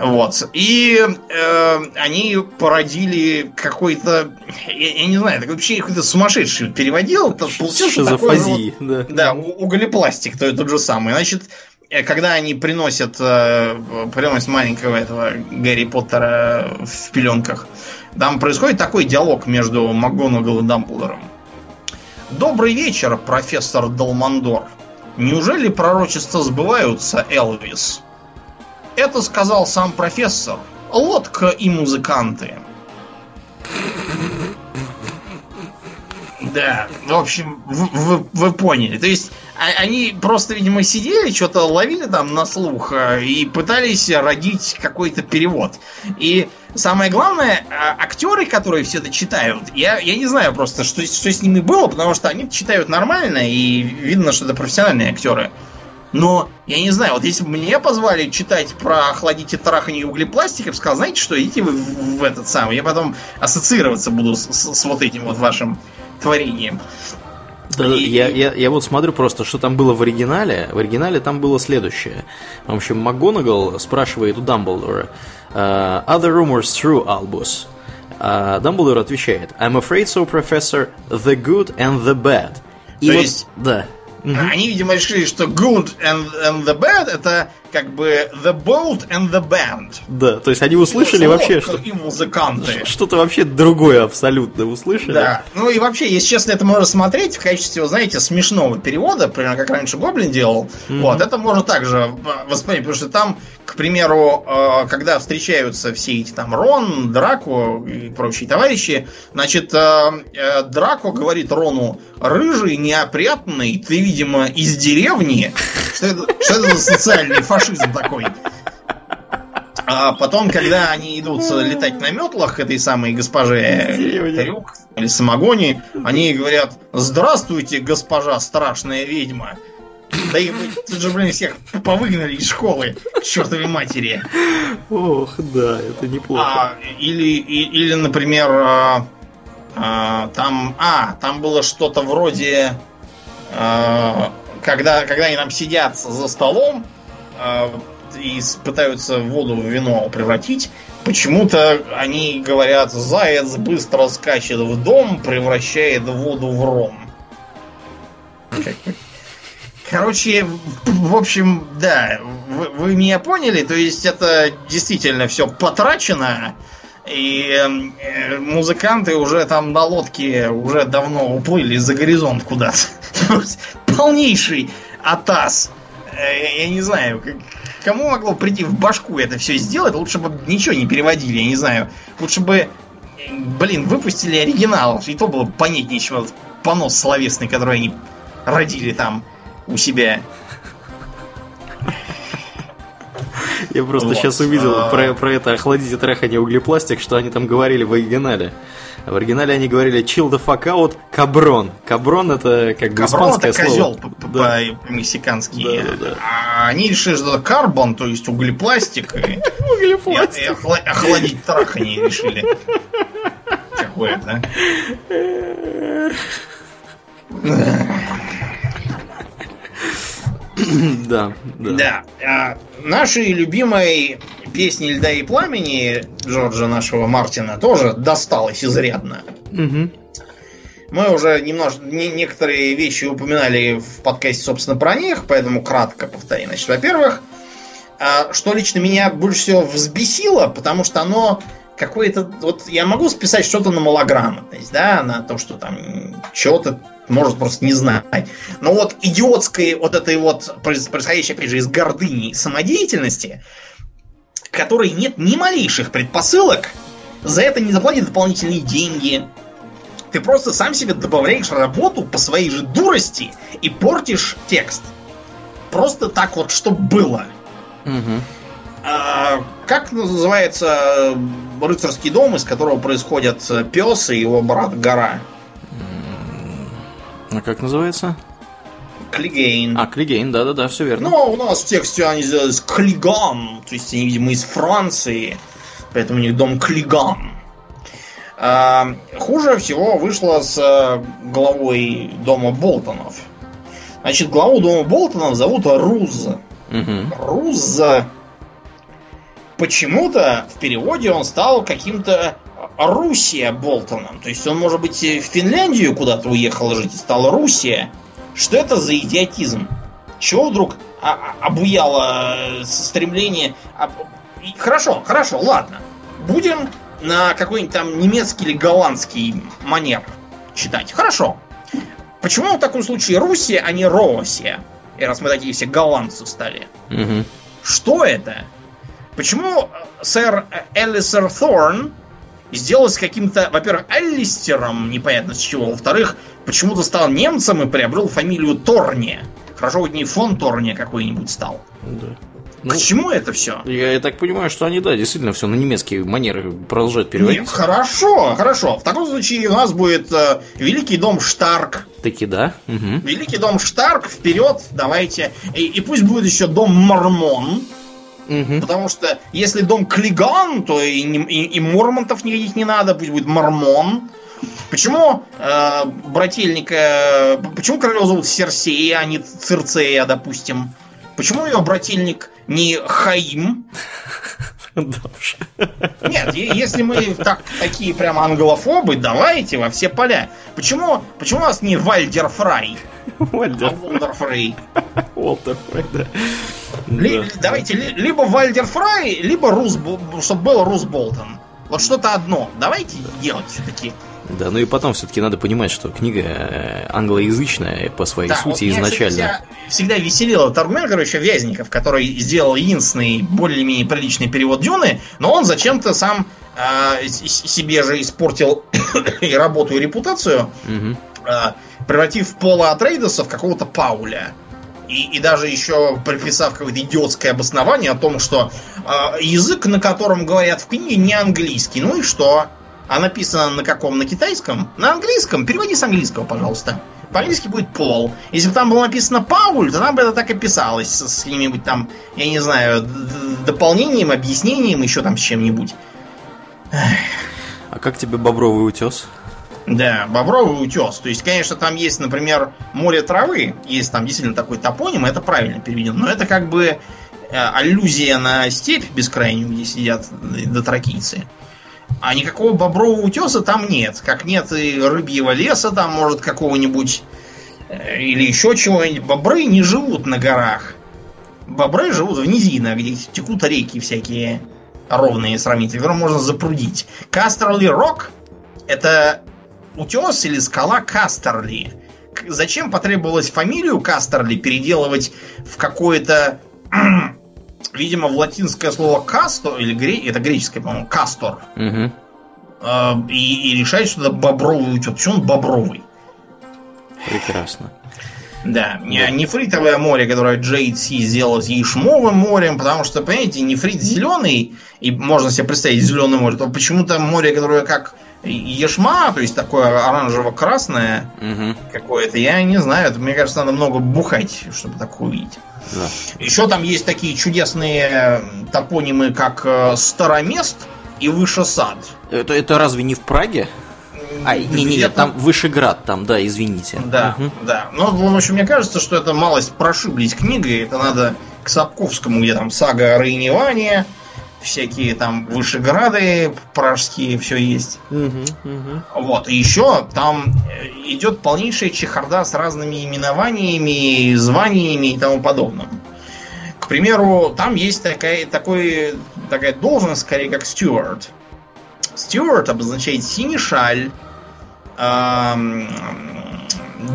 Вот. И э, они породили какой-то, я, я не знаю, такой вообще какой-то сумасшедший переводил. Это получился такой вот- да. да, у- углепластик то тот же самый. Значит, э, когда они приносят, э, приносят маленького этого Гарри Поттера в пеленках, там происходит такой диалог между МакГонагал и Дамблдором. Добрый вечер, профессор Далмандор. Неужели пророчества сбываются, Элвис? Это сказал сам профессор. Лодка и музыканты. Да, в общем, вы, вы- вы поняли. То есть а- они просто, видимо, сидели, что-то ловили там на слух э, и пытались родить какой-то перевод. И самое главное, а, актеры, которые все это читают, я, я не знаю просто, что, что с ними было, потому что они читают нормально, и видно, что это профессиональные актеры. Но, я не знаю, вот если бы мне позвали читать про охладите трахание и углепластик, я бы сказал, знаете что, идите вы в, в этот самый, я потом ассоциироваться буду с, с- с вот этим вот вашим творением. Да, И- я, я, я вот смотрю просто, что там было в оригинале. В оригинале там было следующее. В общем, МакГонагал спрашивает у Дамблдора э, «Are the rumors true, Albus?» А Дамблдор отвечает «I'm afraid so, Professor. The good and the bad». И То вот- есть- Да. Они, видимо, решили, что good and, and the bad это как бы the boat and the band. Да, то есть они услышали Лодка вообще что, И музыканты. что-то вообще другое абсолютно услышали. Да. Ну и вообще, если честно, это можно смотреть в качестве, знаете, смешного перевода, примерно как раньше Гоблин делал. Вот, это можно также э, воспринять, потому что там, к примеру, э, когда встречаются все эти там Рон, Драко и прочие товарищи, значит, э, Драко говорит Рону, рыжий, неопрятный, ты, видимо, из деревни. Что это, что это за социальный фашизм такой? А потом, когда они идут летать на метлах к этой самой госпоже. Трюк или Самогони, они говорят «Здравствуйте, госпожа страшная ведьма». Да и тут же, блин, всех повыгнали из школы, чертовой матери. Ох, да, это неплохо. А, или, и- или, например, а, а, там, а, там было что-то вроде, а, когда, когда они там сидят за столом а, и пытаются воду в вино превратить, почему-то они говорят, заяц быстро скачет в дом, превращает воду в ром. Короче, в общем, да, вы, вы меня поняли, то есть это действительно все потрачено, и э, музыканты уже там на лодке уже давно уплыли за горизонт куда-то. Полнейший атас. Э, Я не знаю, кому могло прийти в башку это все сделать, лучше бы ничего не переводили, я не знаю. Лучше бы, блин, выпустили оригинал, и то было понятнее, чем этот понос словесный, который они родили там у себя. Я просто вот. сейчас увидел а... про, про это охладить и трахание углепластик, что они там говорили в оригинале. В оригинале они говорили chill the fuck out, каброн. Каброн это как бы каброн испанское это козел слово. Да. по-мексикански. Да, да, да. А они решили, что это карбон, то есть углепластик. Углепластик. Охладить трахание решили. Какое-то. Да, да. Да. А, нашей любимой песни «Льда и пламени» Джорджа нашего Мартина тоже досталось изрядно. Угу. Мы уже немножко не, некоторые вещи упоминали в подкасте, собственно, про них, поэтому кратко повторим. Значит, во-первых, а, что лично меня больше всего взбесило, потому что оно какое-то... Вот я могу списать что-то на малограмотность, да, на то, что там чего-то может просто не знать. Но вот идиотской вот этой вот происходящей, опять же, из гордыни самодеятельности, которой нет ни малейших предпосылок, за это не заплатят дополнительные деньги. Ты просто сам себе добавляешь работу по своей же дурости и портишь текст. Просто так вот, чтобы было. Угу. А, как называется рыцарский дом, из которого происходят пес и его брат Гора? А как называется? Клигейн. А, Клигейн, да-да-да, все верно. Ну, у нас в тексте они сделались Клиган, то есть они, видимо, из Франции, поэтому у них дом Клиган. А, хуже всего вышло с э, главой дома Болтонов. Значит, главу дома Болтонов зовут Руз. Угу. Руз почему-то в переводе он стал каким-то Русия Болтоном. То есть он, может быть, в Финляндию куда-то уехал жить и стал Русия. Что это за идиотизм? Чего вдруг обуяло э, стремление... Хорошо, хорошо, ладно. Будем на какой-нибудь там немецкий или голландский манер читать. Хорошо. Почему в таком случае Русия, а не Россия? И раз мы такие все голландцы стали. Угу. Что это? Почему сэр Элисер Thorn сделалось каким-то, во-первых, Алистером, непонятно с чего, во-вторых, почему-то стал немцем и приобрел фамилию Торни. Хорошо, хоть не фон Торни какой-нибудь стал. Да. Ну, К чему это все? Я, я так понимаю, что они, да, действительно все на немецкие манеры продолжают переводить. Нет, хорошо, хорошо. В таком случае у нас будет э, Великий дом Штарк. Таки да. Угу. Великий дом Штарк, вперед, давайте. И, и пусть будет еще дом Мормон. Угу. Потому что если дом Клиган, то и, и, и Мормонтов никаких не надо, пусть будет Мормон. Почему э, брательника... Почему королеву зовут Серсея, а не Цирцея, допустим? Почему ее брательник не Хаим? Нет, если мы так, такие прям англофобы, давайте во все поля. Почему, почему у нас не Вальдер Фрай? Вальдер. А Фрей. Волдер Фрей, да. Ли, да. Давайте, ли, либо Вальдер Фрай, либо Рус, чтобы был Рус Болтон. Вот что-то одно. Давайте делать все-таки. Да, ну и потом все-таки надо понимать, что книга э, англоязычная по своей да, сути вот изначально. Всегда, всегда веселил этот аргумент, короче, Вязников, который сделал единственный более-менее приличный перевод Дюны, но он зачем-то сам э, себе же испортил и работу, и репутацию, угу. э, превратив Пола Атрейдеса в какого-то Пауля. И, и даже еще приписав какое-то идиотское обоснование о том, что э, язык, на котором говорят в книге, не английский. Ну и что? А написано на каком? На китайском? На английском? Переводи с английского, пожалуйста. По-английски будет Пол. Если бы там было написано Пауль, то там бы это так и писалось с каким-нибудь там, я не знаю, дополнением, объяснением, еще там с чем-нибудь. А как тебе бобровый утес? Да, бобровый утес. То есть, конечно, там есть, например, море травы. Есть там действительно такой топоним, это правильно переведено. Но это как бы э, аллюзия на степь бескрайнюю, где сидят дотракийцы. А никакого бобрового утеса там нет. Как нет и рыбьего леса там, может, какого-нибудь э, или еще чего-нибудь. Бобры не живут на горах. Бобры живут в низинах, где текут реки всякие ровные сравнительно, которым можно запрудить. Кастерли Рок это утес или скала Кастерли. Зачем потребовалось фамилию Кастерли переделывать в какое-то, видимо, в латинское слово касто, или гре... это греческое, по-моему, кастор. Угу. И, и решать, что это бобровый утес. Почему он бобровый? Прекрасно. Да, не нефритовое море, которое JC сделал с Ешмовым морем, потому что, понимаете, нефрит зеленый, и можно себе представить зеленое море, то почему-то море, которое как ешма, то есть такое оранжево-красное Мгм. какое-то, я не знаю, это, мне кажется, надо много бухать, чтобы такое увидеть. Да. Еще там есть такие чудесные топонимы, как э, Старомест и Вышесад. Это, это разве не в Праге? А, не-не-не, Где-то- там Вышеград, там, да, извините. Да, Мгм. да. Ну, в общем, мне кажется, что это малость прошиблись книгой. Это надо к Сапковскому, где там сага о всякие там Вышеграды пражские, все есть. Мгм, мгм. Вот. И еще там э, идет полнейшая чехарда с разными именованиями, званиями и тому подобным. К примеру, там есть такая, такой, такая должность, скорее, как стюарт. Стюарт обозначает синий шаль, ам,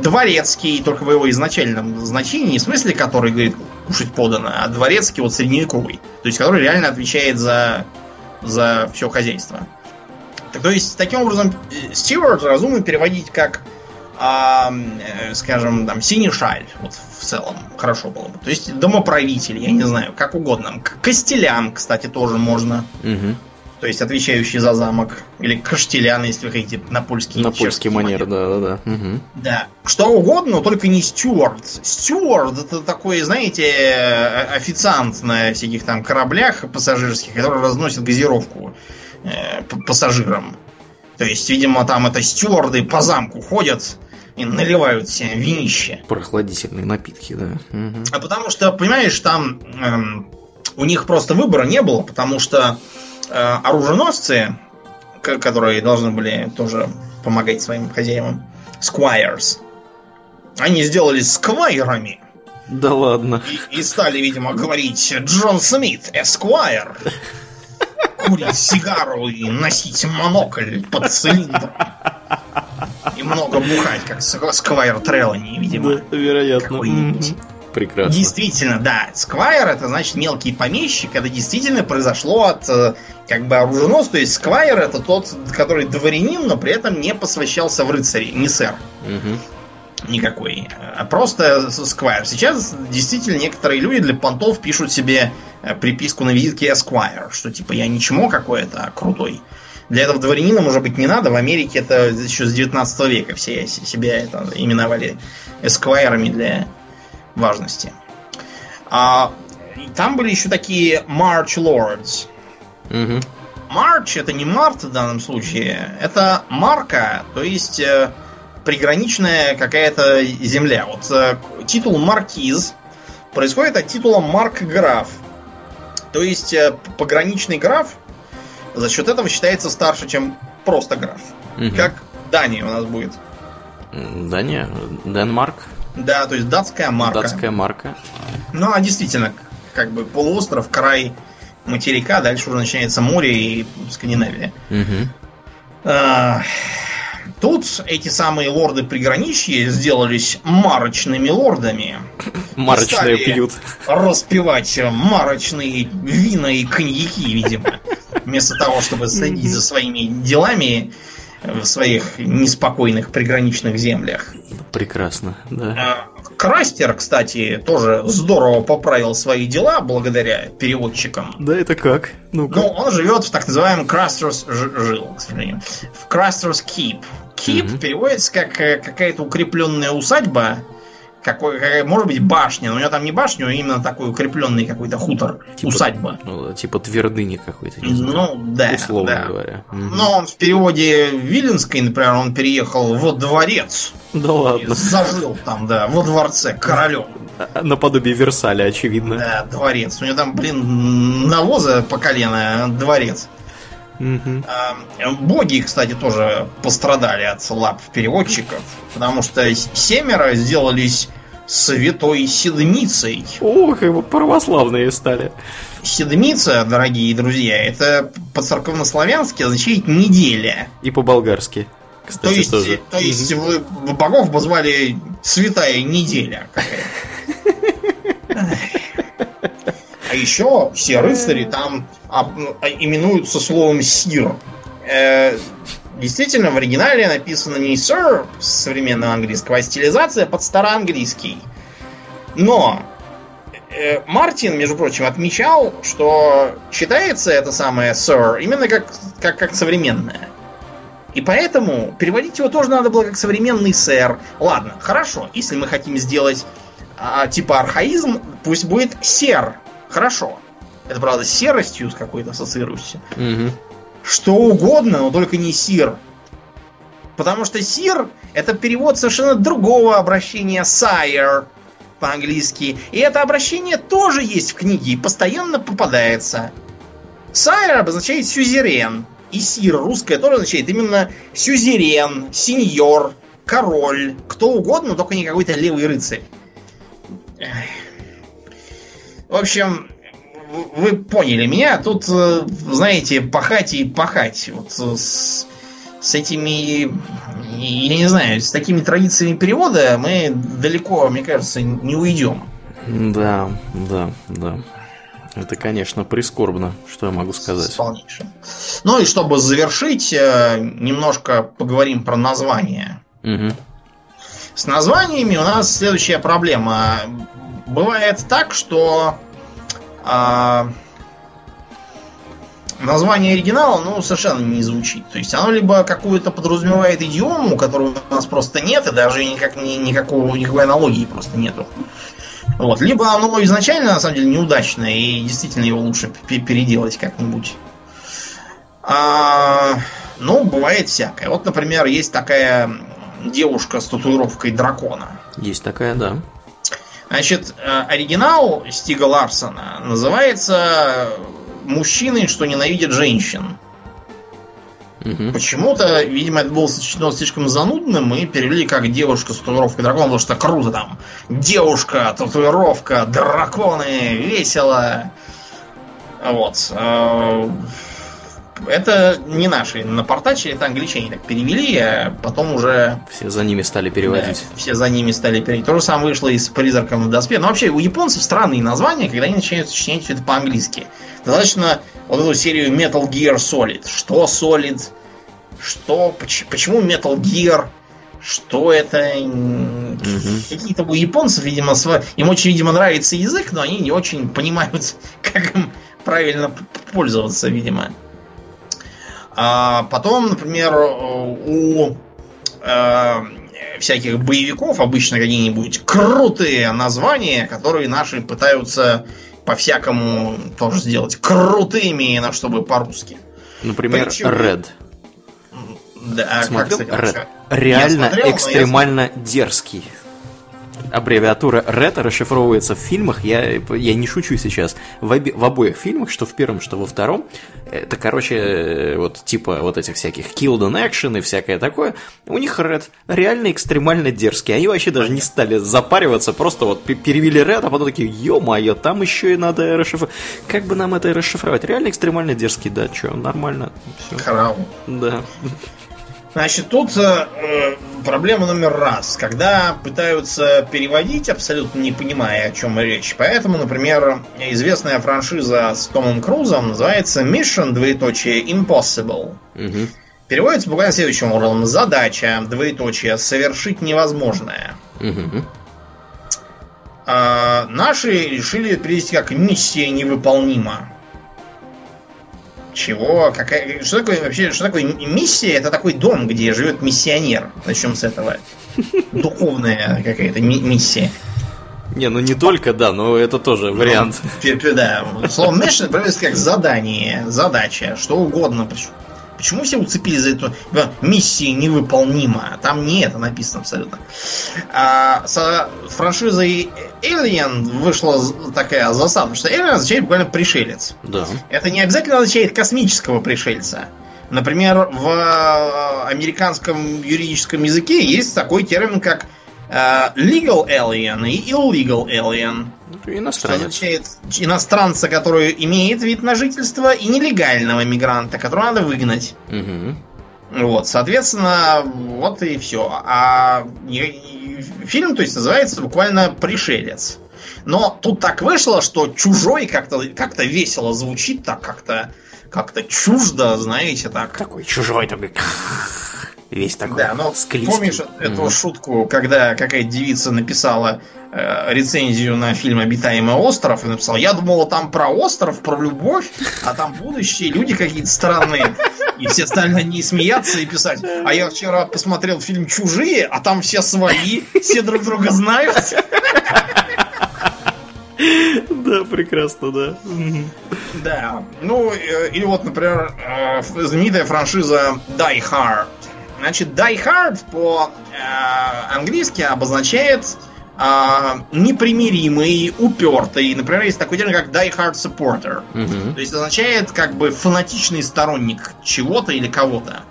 дворецкий, только в его изначальном значении, в смысле, который, говорит, кушать подано, а дворецкий вот средневековый. То есть, который реально отвечает за, за все хозяйство. Так, то есть, таким образом, э, стюарт разумно переводить как, э, скажем, там, синий шаль, вот в целом, хорошо было бы. То есть, домоправитель, я не знаю, как угодно. К- Костелян, кстати, тоже можно. Мгм. То есть отвечающий за замок. Или каштелян, если вы хотите, на польский. На польский чешский манер, да-да-да. Мгм. Да. Что угодно, но только не стюард. Стюард это такой, знаете, э, официант на всяких там кораблях пассажирских, который разносит газировку э, пассажирам. То есть, видимо, там это стюарды по замку ходят и наливают себе винище. Прохладительные напитки, да. Мгм. А потому что, понимаешь, там эм, у них просто выбора не было, потому что оруженосцы, к- которые должны были тоже помогать своим хозяевам, squires, они сделались сквайрами Да ладно. и, и стали, видимо, говорить Джон Смит, эсквайр. Курить сигару и носить монокль под цилиндром. И много бухать, как ск- сквайр Трелани, видимо. Да, вероятно. Какой-нибудь. Прекрасно. Действительно, да. Сквайр это значит мелкий помещик. Это действительно произошло от э, как бы оруженос. То есть сквайр это тот, который дворянин, но при этом не посвящался в рыцари, не сэр Мгм. никакой. А просто сквайр. Сейчас действительно некоторые люди для понтов пишут себе э, приписку на визитке Esquire, что типа я не чмо какое-то, а крутой. Для этого дворянина может быть не надо. В Америке это еще с 19 века все себя это именовали эсквайрами для важности. А, там были еще такие March Lords. Мгм. Марч это не Март в данном случае, это марка, то есть э, приграничная какая-то земля. Вот э, титул маркиз происходит от титула марк-граф. То есть э, пограничный граф за счет этого считается старше, чем просто граф. Мгм. Как Дания у нас будет. М, Да не, Денмарк, Да, то есть датская марка. датская марка. Ну, а действительно, как бы полуостров, край материка, дальше уже начинается море и Скандинавия. А, Тут эти самые лорды приграничья сделались марочными лордами. Марочные пьют. Распивать марочные вина и коньяки, видимо. Вместо того, чтобы следить за своими делами в своих неспокойных приграничных землях. Прекрасно, да. А, Крастер, кстати, тоже здорово поправил свои дела благодаря переводчикам. Да это как? Ну-ка. Ну, он живет в так называемом Крастерс... Жил, к сожалению. В Крастерс Keep. Keep переводится как э, какая-то укрепленная усадьба. Какой, может быть, башня, но у него там не башня, а именно такой укрепленный какой-то хутор, Типа- усадьба. Ну, типа твердыни какой-то. Ну, да, Условно да. говоря. Но он в переводе Виленской, например, он переехал во дворец. Да ладно. зажил там, да, во дворце королем. А, Наподобие Версаля, очевидно. Да, дворец. У него там, блин, навоза по колено, а дворец. А, Боги, кстати, тоже пострадали от лап переводчиков, потому что семеро сделались святой седмицей. Ох, его православные стали. Седмица, дорогие друзья, это по-церковнославянски означает неделя. И по-болгарски. То Кстати, есть, тоже. то есть вы богов позвали святая неделя какая-то. А еще все рыцари там об- ну, а- именуются словом сир. Э, действительно в оригинале написано не sir с современного английского, а стилизация под староанглийский. Но э, Мартин, между прочим, отмечал, что читается это самое sir именно как, как, как современное. И поэтому переводить его тоже надо было как современный сэр. Ладно, хорошо, если мы хотим сделать а, типа архаизм, пусть будет сер. Хорошо. Это, правда, с серостью с какой-то ассоциируешься. Угу. Что угодно, но только не сир. Потому что сир это перевод совершенно другого обращения sire по-английски. И это обращение тоже есть в книге и постоянно попадается. Sire обозначает сюзерен. И сир русское тоже означает именно сюзерен, сеньор, король, кто угодно, только не какой-то левый рыцарь. В общем, вы поняли меня. Тут, э, знаете, пахать и пахать. Вот с, с этими, я не знаю, с такими традициями перевода мы далеко, мне кажется, не уйдем. Да, да, да. Это, конечно, прискорбно, что я могу сказать. Полнейшим. Ну и чтобы завершить, э, немножко поговорим про название. Угу. С названиями у нас следующая проблема. Бывает так, что а, название оригинала, ну, совершенно не звучит. То есть оно либо какую-то подразумевает идиому, которую у нас просто нет, и даже никак, ни, никакого, никакой аналогии просто нету. Вот. Либо оно изначально, на самом деле, неудачное, и действительно его лучше переделать как-нибудь. А, ну, бывает всякое. Вот, например, есть такая девушка с татуировкой дракона. Есть такая, да. Значит, э, оригинал Стига Ларсона называется «Мужчины, что ненавидят женщин». Угу. Почему-то, видимо, это было сочтено слишком занудным, и перевели как девушка с татуировкой дракона, потому что круто там. Девушка, татуировка, драконы, весело. Вот. Это не наши напортачили, это англичане так перевели, а потом уже... Все за ними стали переводить. Да, все за ними стали переводить. То же самое вышло и с призраком в доспе. Но вообще у японцев странные названия, когда они начинают сочинять все это по-английски. Достаточно вот эту серию Metal Gear Solid. Что Solid? Что? Почему Metal Gear? Что это? Угу. Какие-то у японцев, видимо, св... им очень, видимо, нравится язык, но они не очень понимают, как им правильно пользоваться, видимо. А потом, например, у э, всяких боевиков обычно какие-нибудь крутые названия, которые наши пытаются по-всякому тоже сделать крутыми, на чтобы по-русски. Например, Почему? Red. Да, Смотрел? как, кстати, Red. Реально смотрел, экстремально я... дерзкий аббревиатура RED расшифровывается в фильмах, я, я не шучу сейчас, в, оби, в обоих фильмах, что в первом, что во втором, это, короче, вот типа вот этих всяких killed in action и всякое такое, у них RED реально экстремально дерзкий, они вообще даже не стали запариваться, просто вот перевели RED, а потом такие, ё-моё, там еще и надо расшифровать. Как бы нам это расшифровать? Реально экстремально дерзкий, да, что, нормально. Все. Храм. Да. Значит, тут э, проблема номер раз, когда пытаются переводить, абсолютно не понимая, о чем речь. Поэтому, например, известная франшиза с Томом Крузом называется Mission, двоеточие, Impossible. Угу. Переводится буквально следующим образом. Задача, двоеточие, совершить невозможное. Угу. А, наши решили перевести как миссия невыполнима. Чего? Какая... Что такое вообще? Что такое миссия? Это такой дом, где живет миссионер. Начнем с этого. Духовная какая-то миссия. Не, ну не только, да, но это тоже ну, вариант. Ну, да. Слово mission переводится как задание, задача, что угодно. Почему все уцепились за эту миссию невыполнима? Там не это написано абсолютно. А с франшизой Alien вышла такая засада, что Alien означает буквально пришелец. Да. Это не обязательно означает космического пришельца. Например, в американском юридическом языке есть такой термин, как э, legal alien и illegal alien. Иностранец. означает иностранца, который имеет вид на жительство, и нелегального мигранта, которого надо выгнать. Угу. Вот, соответственно, вот и все. А фильм, то есть, называется буквально «Пришелец». Но тут так вышло, что «Чужой» как-то как весело звучит, так как-то как-то чуждо, знаете, так. Такой чужой такой. Весь такой Да, но склизкий. помнишь эту mm шутку, когда какая-то девица написала э, рецензию на фильм «Обитаемый остров» и написала, я думала там про остров, про любовь, а там будущее, люди какие-то странные. И все стали на ней смеяться и писать, а я вчера посмотрел фильм «Чужие», а там все свои, все друг друга знают. Да, прекрасно, да. Да. Ну, э, или вот, например, э, знаменитая франшиза Die Hard. Значит, Die Hard по-английски обозначает э, непримиримый, упертый. Например, есть такой термин, как Die Hard Supporter. Мгм. То есть означает как бы фанатичный сторонник чего-то или кого-то.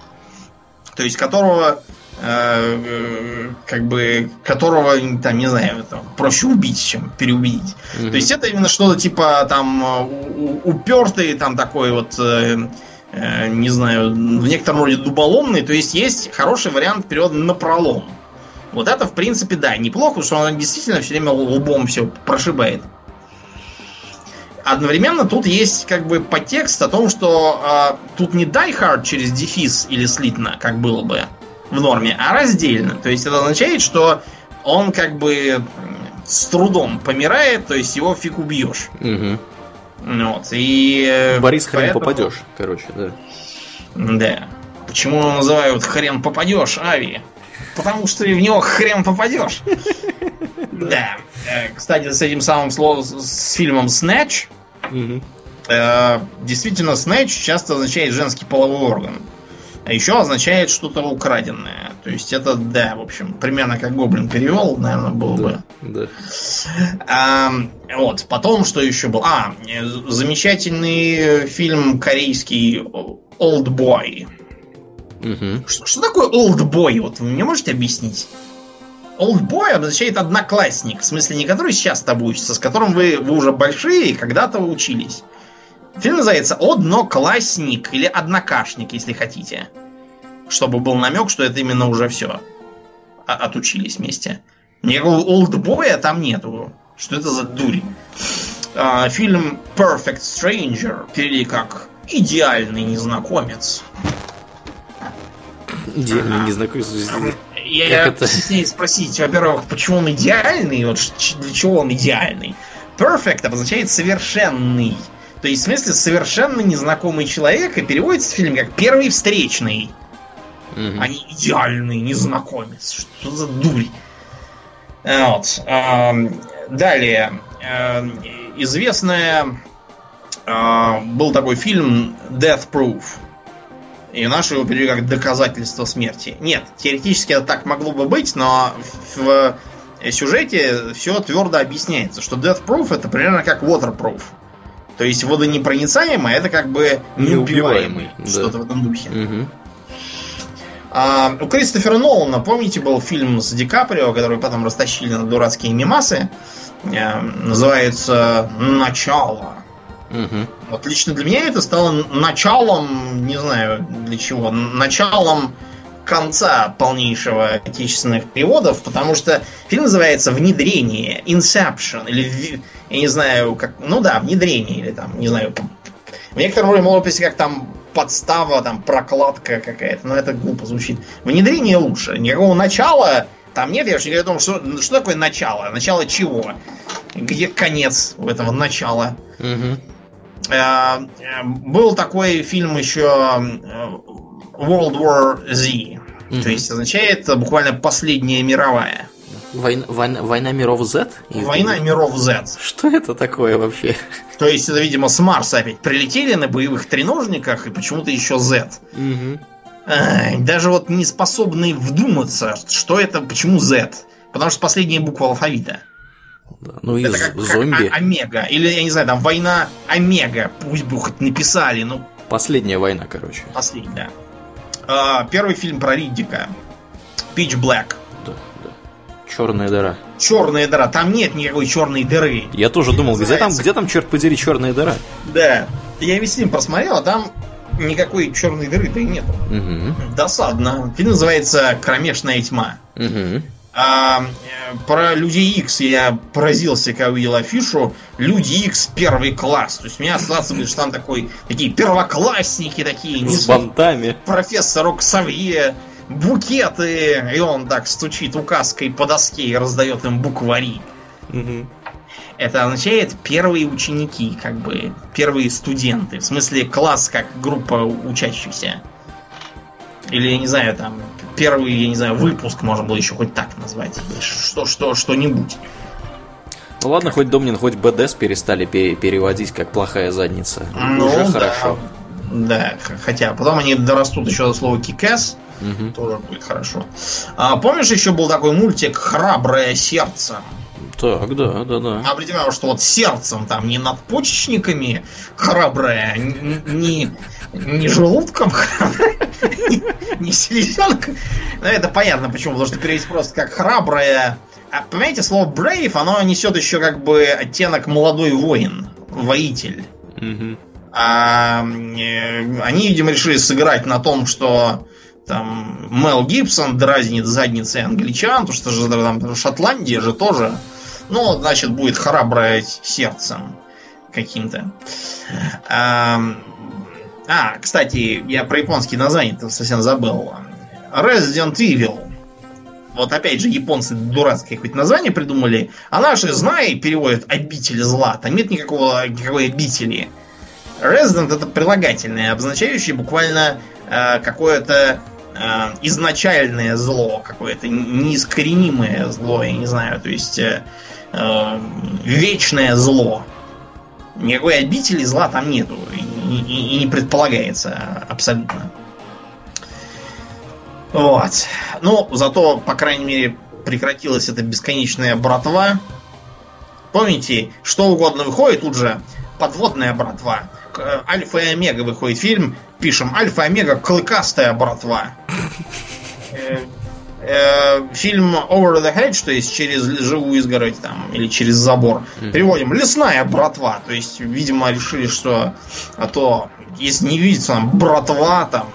То есть которого э, э, как бы которого там не знаю там, проще убить чем переубедить Мгм. то есть это именно что-то типа там э, у- упертый там такой вот э, э, не знаю в некотором роде дуболомный то есть есть хороший вариант перевода на пролом вот это в принципе да неплохо потому что он действительно все время лбом все прошибает Одновременно тут есть как бы подтекст о том, что а, тут не die hard через дефис или слитно, как было бы в норме, а раздельно. То есть это означает, что он как бы с трудом помирает, то есть его фиг убьешь. Мгм. Вот. И э, Борис хрен поэтому- попадешь, короче, да. Да. Почему его называют хрен попадешь, Ави? Потому что в него хрен попадешь. Да. Э, Кстати, с этим самым словом, с- фильмом Snatch, Мгм. Э, действительно, снэч часто означает женский половой орган. А еще означает что-то украденное. То есть это, да, в общем, примерно как Гоблин перевел, наверное, было бы. Да. А, вот, потом что еще был? А, замечательный фильм корейский Old Boy. Мгм. Что, что такое Old Boy? Вот вы мне можете объяснить? Old Boy означает одноклассник. В смысле, не который сейчас с тобой учится, с которым вы, вы уже большие и когда-то учились. Фильм называется «Одноклассник» или «Однокашник», если хотите. Чтобы был намек, что это именно уже все. Отучились вместе. Никакого олдбоя там нету. Что это за дурь? А, фильм Perfect Stranger перевели как «Идеальный незнакомец». Идеально не знакомый. Я Как это? стесняюсь спросить, во-первых, почему он идеальный, вот для чего он идеальный. Perfect обозначает совершенный. То есть, в смысле, совершенно незнакомый человек, и переводится фильм как первый встречный, Мгм. а не идеальный незнакомец. Что за дурь? Вот. Далее. Известная... э, Был такой фильм Death Proof. И наши его перевели как доказательство смерти. Нет, теоретически это так могло бы быть, но в сюжете все твердо объясняется, что Death Proof это примерно как Waterproof. То есть водонепроницаемый, это как бы неубиваемый. Неубиваемый, да. Что-то в этом духе. Мгм. А, у Кристофера Нолана, помните, был фильм с Ди Каприо, который потом растащили на дурацкие мемасы. Э, называется «Начало». Мгм. Вот лично для меня это стало началом, не знаю для чего, началом конца полнейшего отечественных переводов, потому что фильм называется «Внедрение», «Inception», или, я не знаю, как, ну да, «Внедрение», или там, не знаю, в некотором роде быть как там подстава, там прокладка какая-то, но это глупо звучит. Внедрение лучше. Никакого начала там нет, я уж не говорю о том, что, что такое начало. Начало чего? Где конец у этого начала? Э, Был такой фильм еще э, World War Z. То есть означает буквально последняя мировая. Война, война, война миров Z? Или- Война миров Z. Что это такое вообще? То есть это, видимо, с Марса опять прилетели на боевых треножниках и почему-то еще Z. Ай, даже вот не способны вдуматься, что это, почему Z. Потому что последняя буква алфавита. Да, Ну и Это как, зомби. Омега. Или, я не знаю, там война Омега. Пусть бы хоть написали, ну, Последняя война, короче. последний, да. А, первый фильм про Риддика. Pitch Black. Черная дыра. Черная дыра. Там нет никакой черной дыры. Я тоже думал, где там, где там, черт подери, черная дыра? Да. Я весь фильм просмотрел, а там никакой черной дыры-то и нету. Угу. Досадно. Фильм называется «Кромешная тьма». Угу. А, э, про Люди X я поразился, когда увидел афишу. Люди X первый класс. То есть у меня ассоциация что там такой, такие первоклассники такие. С бантами. Профессор Оксавье, букеты. И он так стучит указкой по доске и раздает им буквари. Угу. Это означает первые ученики, как бы первые студенты. В смысле класс как группа учащихся. Или, я не знаю, там, первый, я не знаю, выпуск можно было еще хоть так назвать. Что, что, что-нибудь. Ну ладно, хоть Домнин, хоть БДС перестали переводить как плохая задница. Ну, Уже да. хорошо. Да, хотя потом они дорастут еще до слова кикэс, угу. тоже будет хорошо. А, помнишь, еще был такой мультик Храброе сердце? Так, да, да, да. Определяю, что вот сердцем там не надпочечниками храброе, не, не желудком храброе, не селезенка. Ну, это понятно почему, потому что перевести просто как храброе. А, понимаете, слово brave, оно несет еще как бы оттенок молодой воин, воитель. А, э, они, видимо, решили сыграть на том, что там Мел Гибсон дразнит задницей англичан, потому что же там Шотландия же тоже. Ну, значит, будет храброе сердцем каким-то. А, а, кстати, я про японские названия совсем забыл. Resident Evil. Вот опять же, японцы дурацкое хоть название придумали, а наши, знай, переводят обитель зла. Там нет никакого, никакой обители. Resident это прилагательное, обозначающее буквально э, какое-то э, изначальное зло, какое-то неискоренимое зло, я не знаю, то есть э, э, вечное зло. Никакой обители зла там нету и, и, и не предполагается абсолютно. Вот. Ну, зато, по крайней мере, прекратилась эта бесконечная братва. Помните, что угодно выходит, тут же подводная братва. Альфа и Омега выходит фильм, пишем Альфа и Омега клыкастая братва. Э, э, фильм Over the Hedge, то есть через живую изгородь там, или через забор, переводим лесная братва. То есть, видимо, решили, что а то, если не видится там братва, там,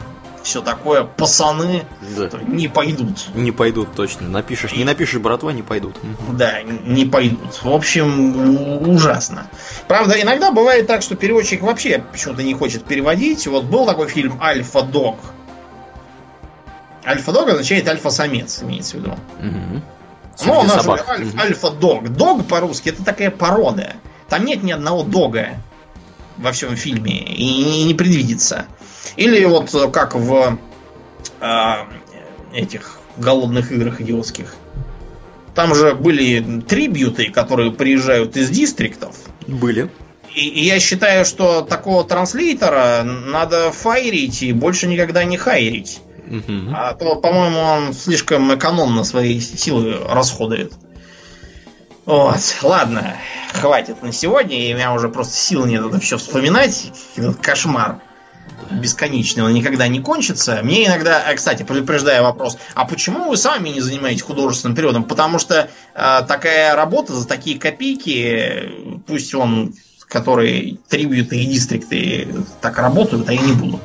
все такое, пацаны да. не пойдут. Не пойдут, точно. Напишешь, не напишешь, братва, не пойдут. Да, не пойдут. В общем, ужасно. Правда, иногда бывает так, что переводчик вообще почему-то не хочет переводить. Вот был такой фильм Альфа-Дог. Альфа-дог означает альфа-самец, имеется в виду. Угу. Ну, у нас альф, угу. альфа-дог. Дог по-русски это такая порода. Там нет ни одного дога во всем фильме. И не предвидится. Или вот как в э, этих голодных играх идиотских. Там же были трибьюты, которые приезжают из дистриктов. Были. И, и я считаю, что такого транслейтера надо файрить и больше никогда не хайрить. Угу. А то, по-моему, он слишком экономно свои силы расходует. Вот, ладно, хватит на сегодня, и у меня уже просто сил нет это все вспоминать. Этот кошмар бесконечный, он никогда не кончится. Мне иногда, а, кстати, предупреждая вопрос, а почему вы сами не занимаетесь художественным периодом? Потому что э, такая работа за такие копейки, пусть он, который трибьюты и дистрикты так работают, а я не буду.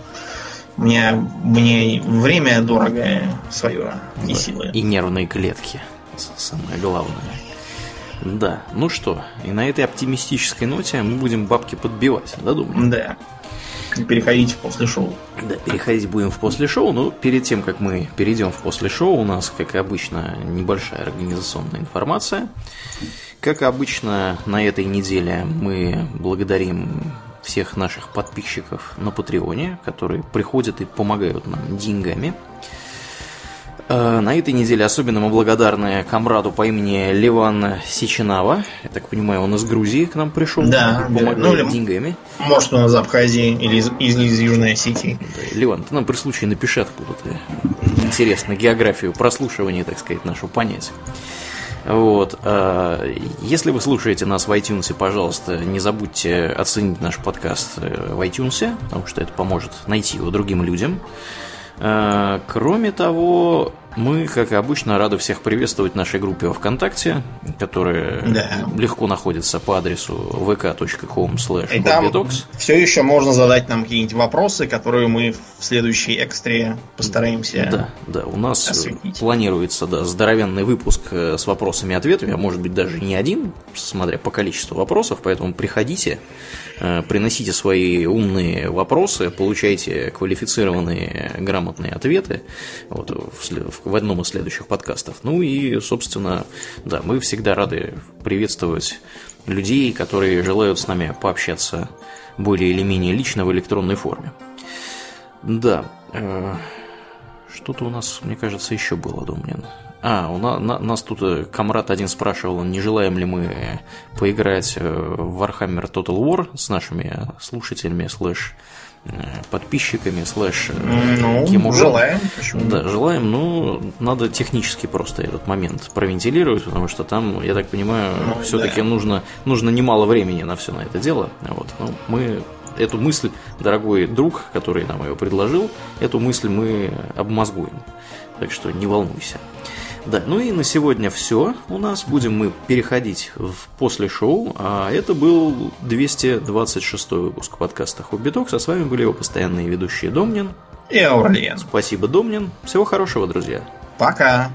Мне, мне время дорого свое и силы. И нервные клетки. Самое главное. Да, ну что, и на этой оптимистической ноте мы будем бабки подбивать, да, думаю? Да переходить в после шоу. Да, переходить будем в после шоу, но перед тем, как мы перейдем в после шоу, у нас, как обычно, небольшая организационная информация. Как обычно, на этой неделе мы благодарим всех наших подписчиков на Патреоне, которые приходят и помогают нам деньгами. Э, на этой неделе особенно мы благодарны комраду по имени Ливан Сичинава. Я так понимаю, он из Грузии к нам пришел. Да, помогает ну, деньгами. Может, он из Абхазии или из, из, из Южной Осетии. Да, Ливан, ты нам при случае напиши, откуда ты. Интересно, географию прослушивания, так сказать, нашу понять. Вот. Э, если вы слушаете нас в iTunes, пожалуйста, не забудьте оценить наш подкаст э, в iTunes, потому что это поможет найти его другим людям. Кроме того, Мы, как обычно, рады всех приветствовать в нашей группе ВКонтакте, которая да. легко находится по адресу vk.com И там все еще можно задать нам какие-нибудь вопросы, которые мы в следующей экстре постараемся Да, да, у нас осветить. планируется да, здоровенный выпуск э, с вопросами и ответами, а может быть даже не один, смотря по количеству вопросов, поэтому приходите, э, приносите свои умные вопросы, получайте квалифицированные грамотные ответы вот, в, в одном из следующих подкастов. Ну и, собственно, да, мы всегда рады приветствовать людей, которые желают с нами пообщаться более или менее лично в электронной форме. Да, э, что-то у нас, мне кажется, еще было, Домнин. А, у нас, на, нас тут э, Камрад один спрашивал, не желаем ли мы поиграть э, в Warhammer Total War с нашими слушателями, слэш подписчиками, слэш ну, кем желаем. Почему? Да, желаем, но надо технически просто этот момент провентилировать, потому что там, я так понимаю, ну, все-таки да. нужно, нужно немало времени на все на это дело. Вот. Ну, мы эту мысль, дорогой друг, который нам ее предложил, эту мысль мы обмозгуем. Так что не волнуйся. Да, ну и на сегодня все у нас. Будем мы переходить в после шоу. А это был 226 выпуск подкаста Hobby Talks. А с вами были его постоянные ведущие Домнин и Аурлиен. Спасибо, Домнин. Всего хорошего, друзья. Пока.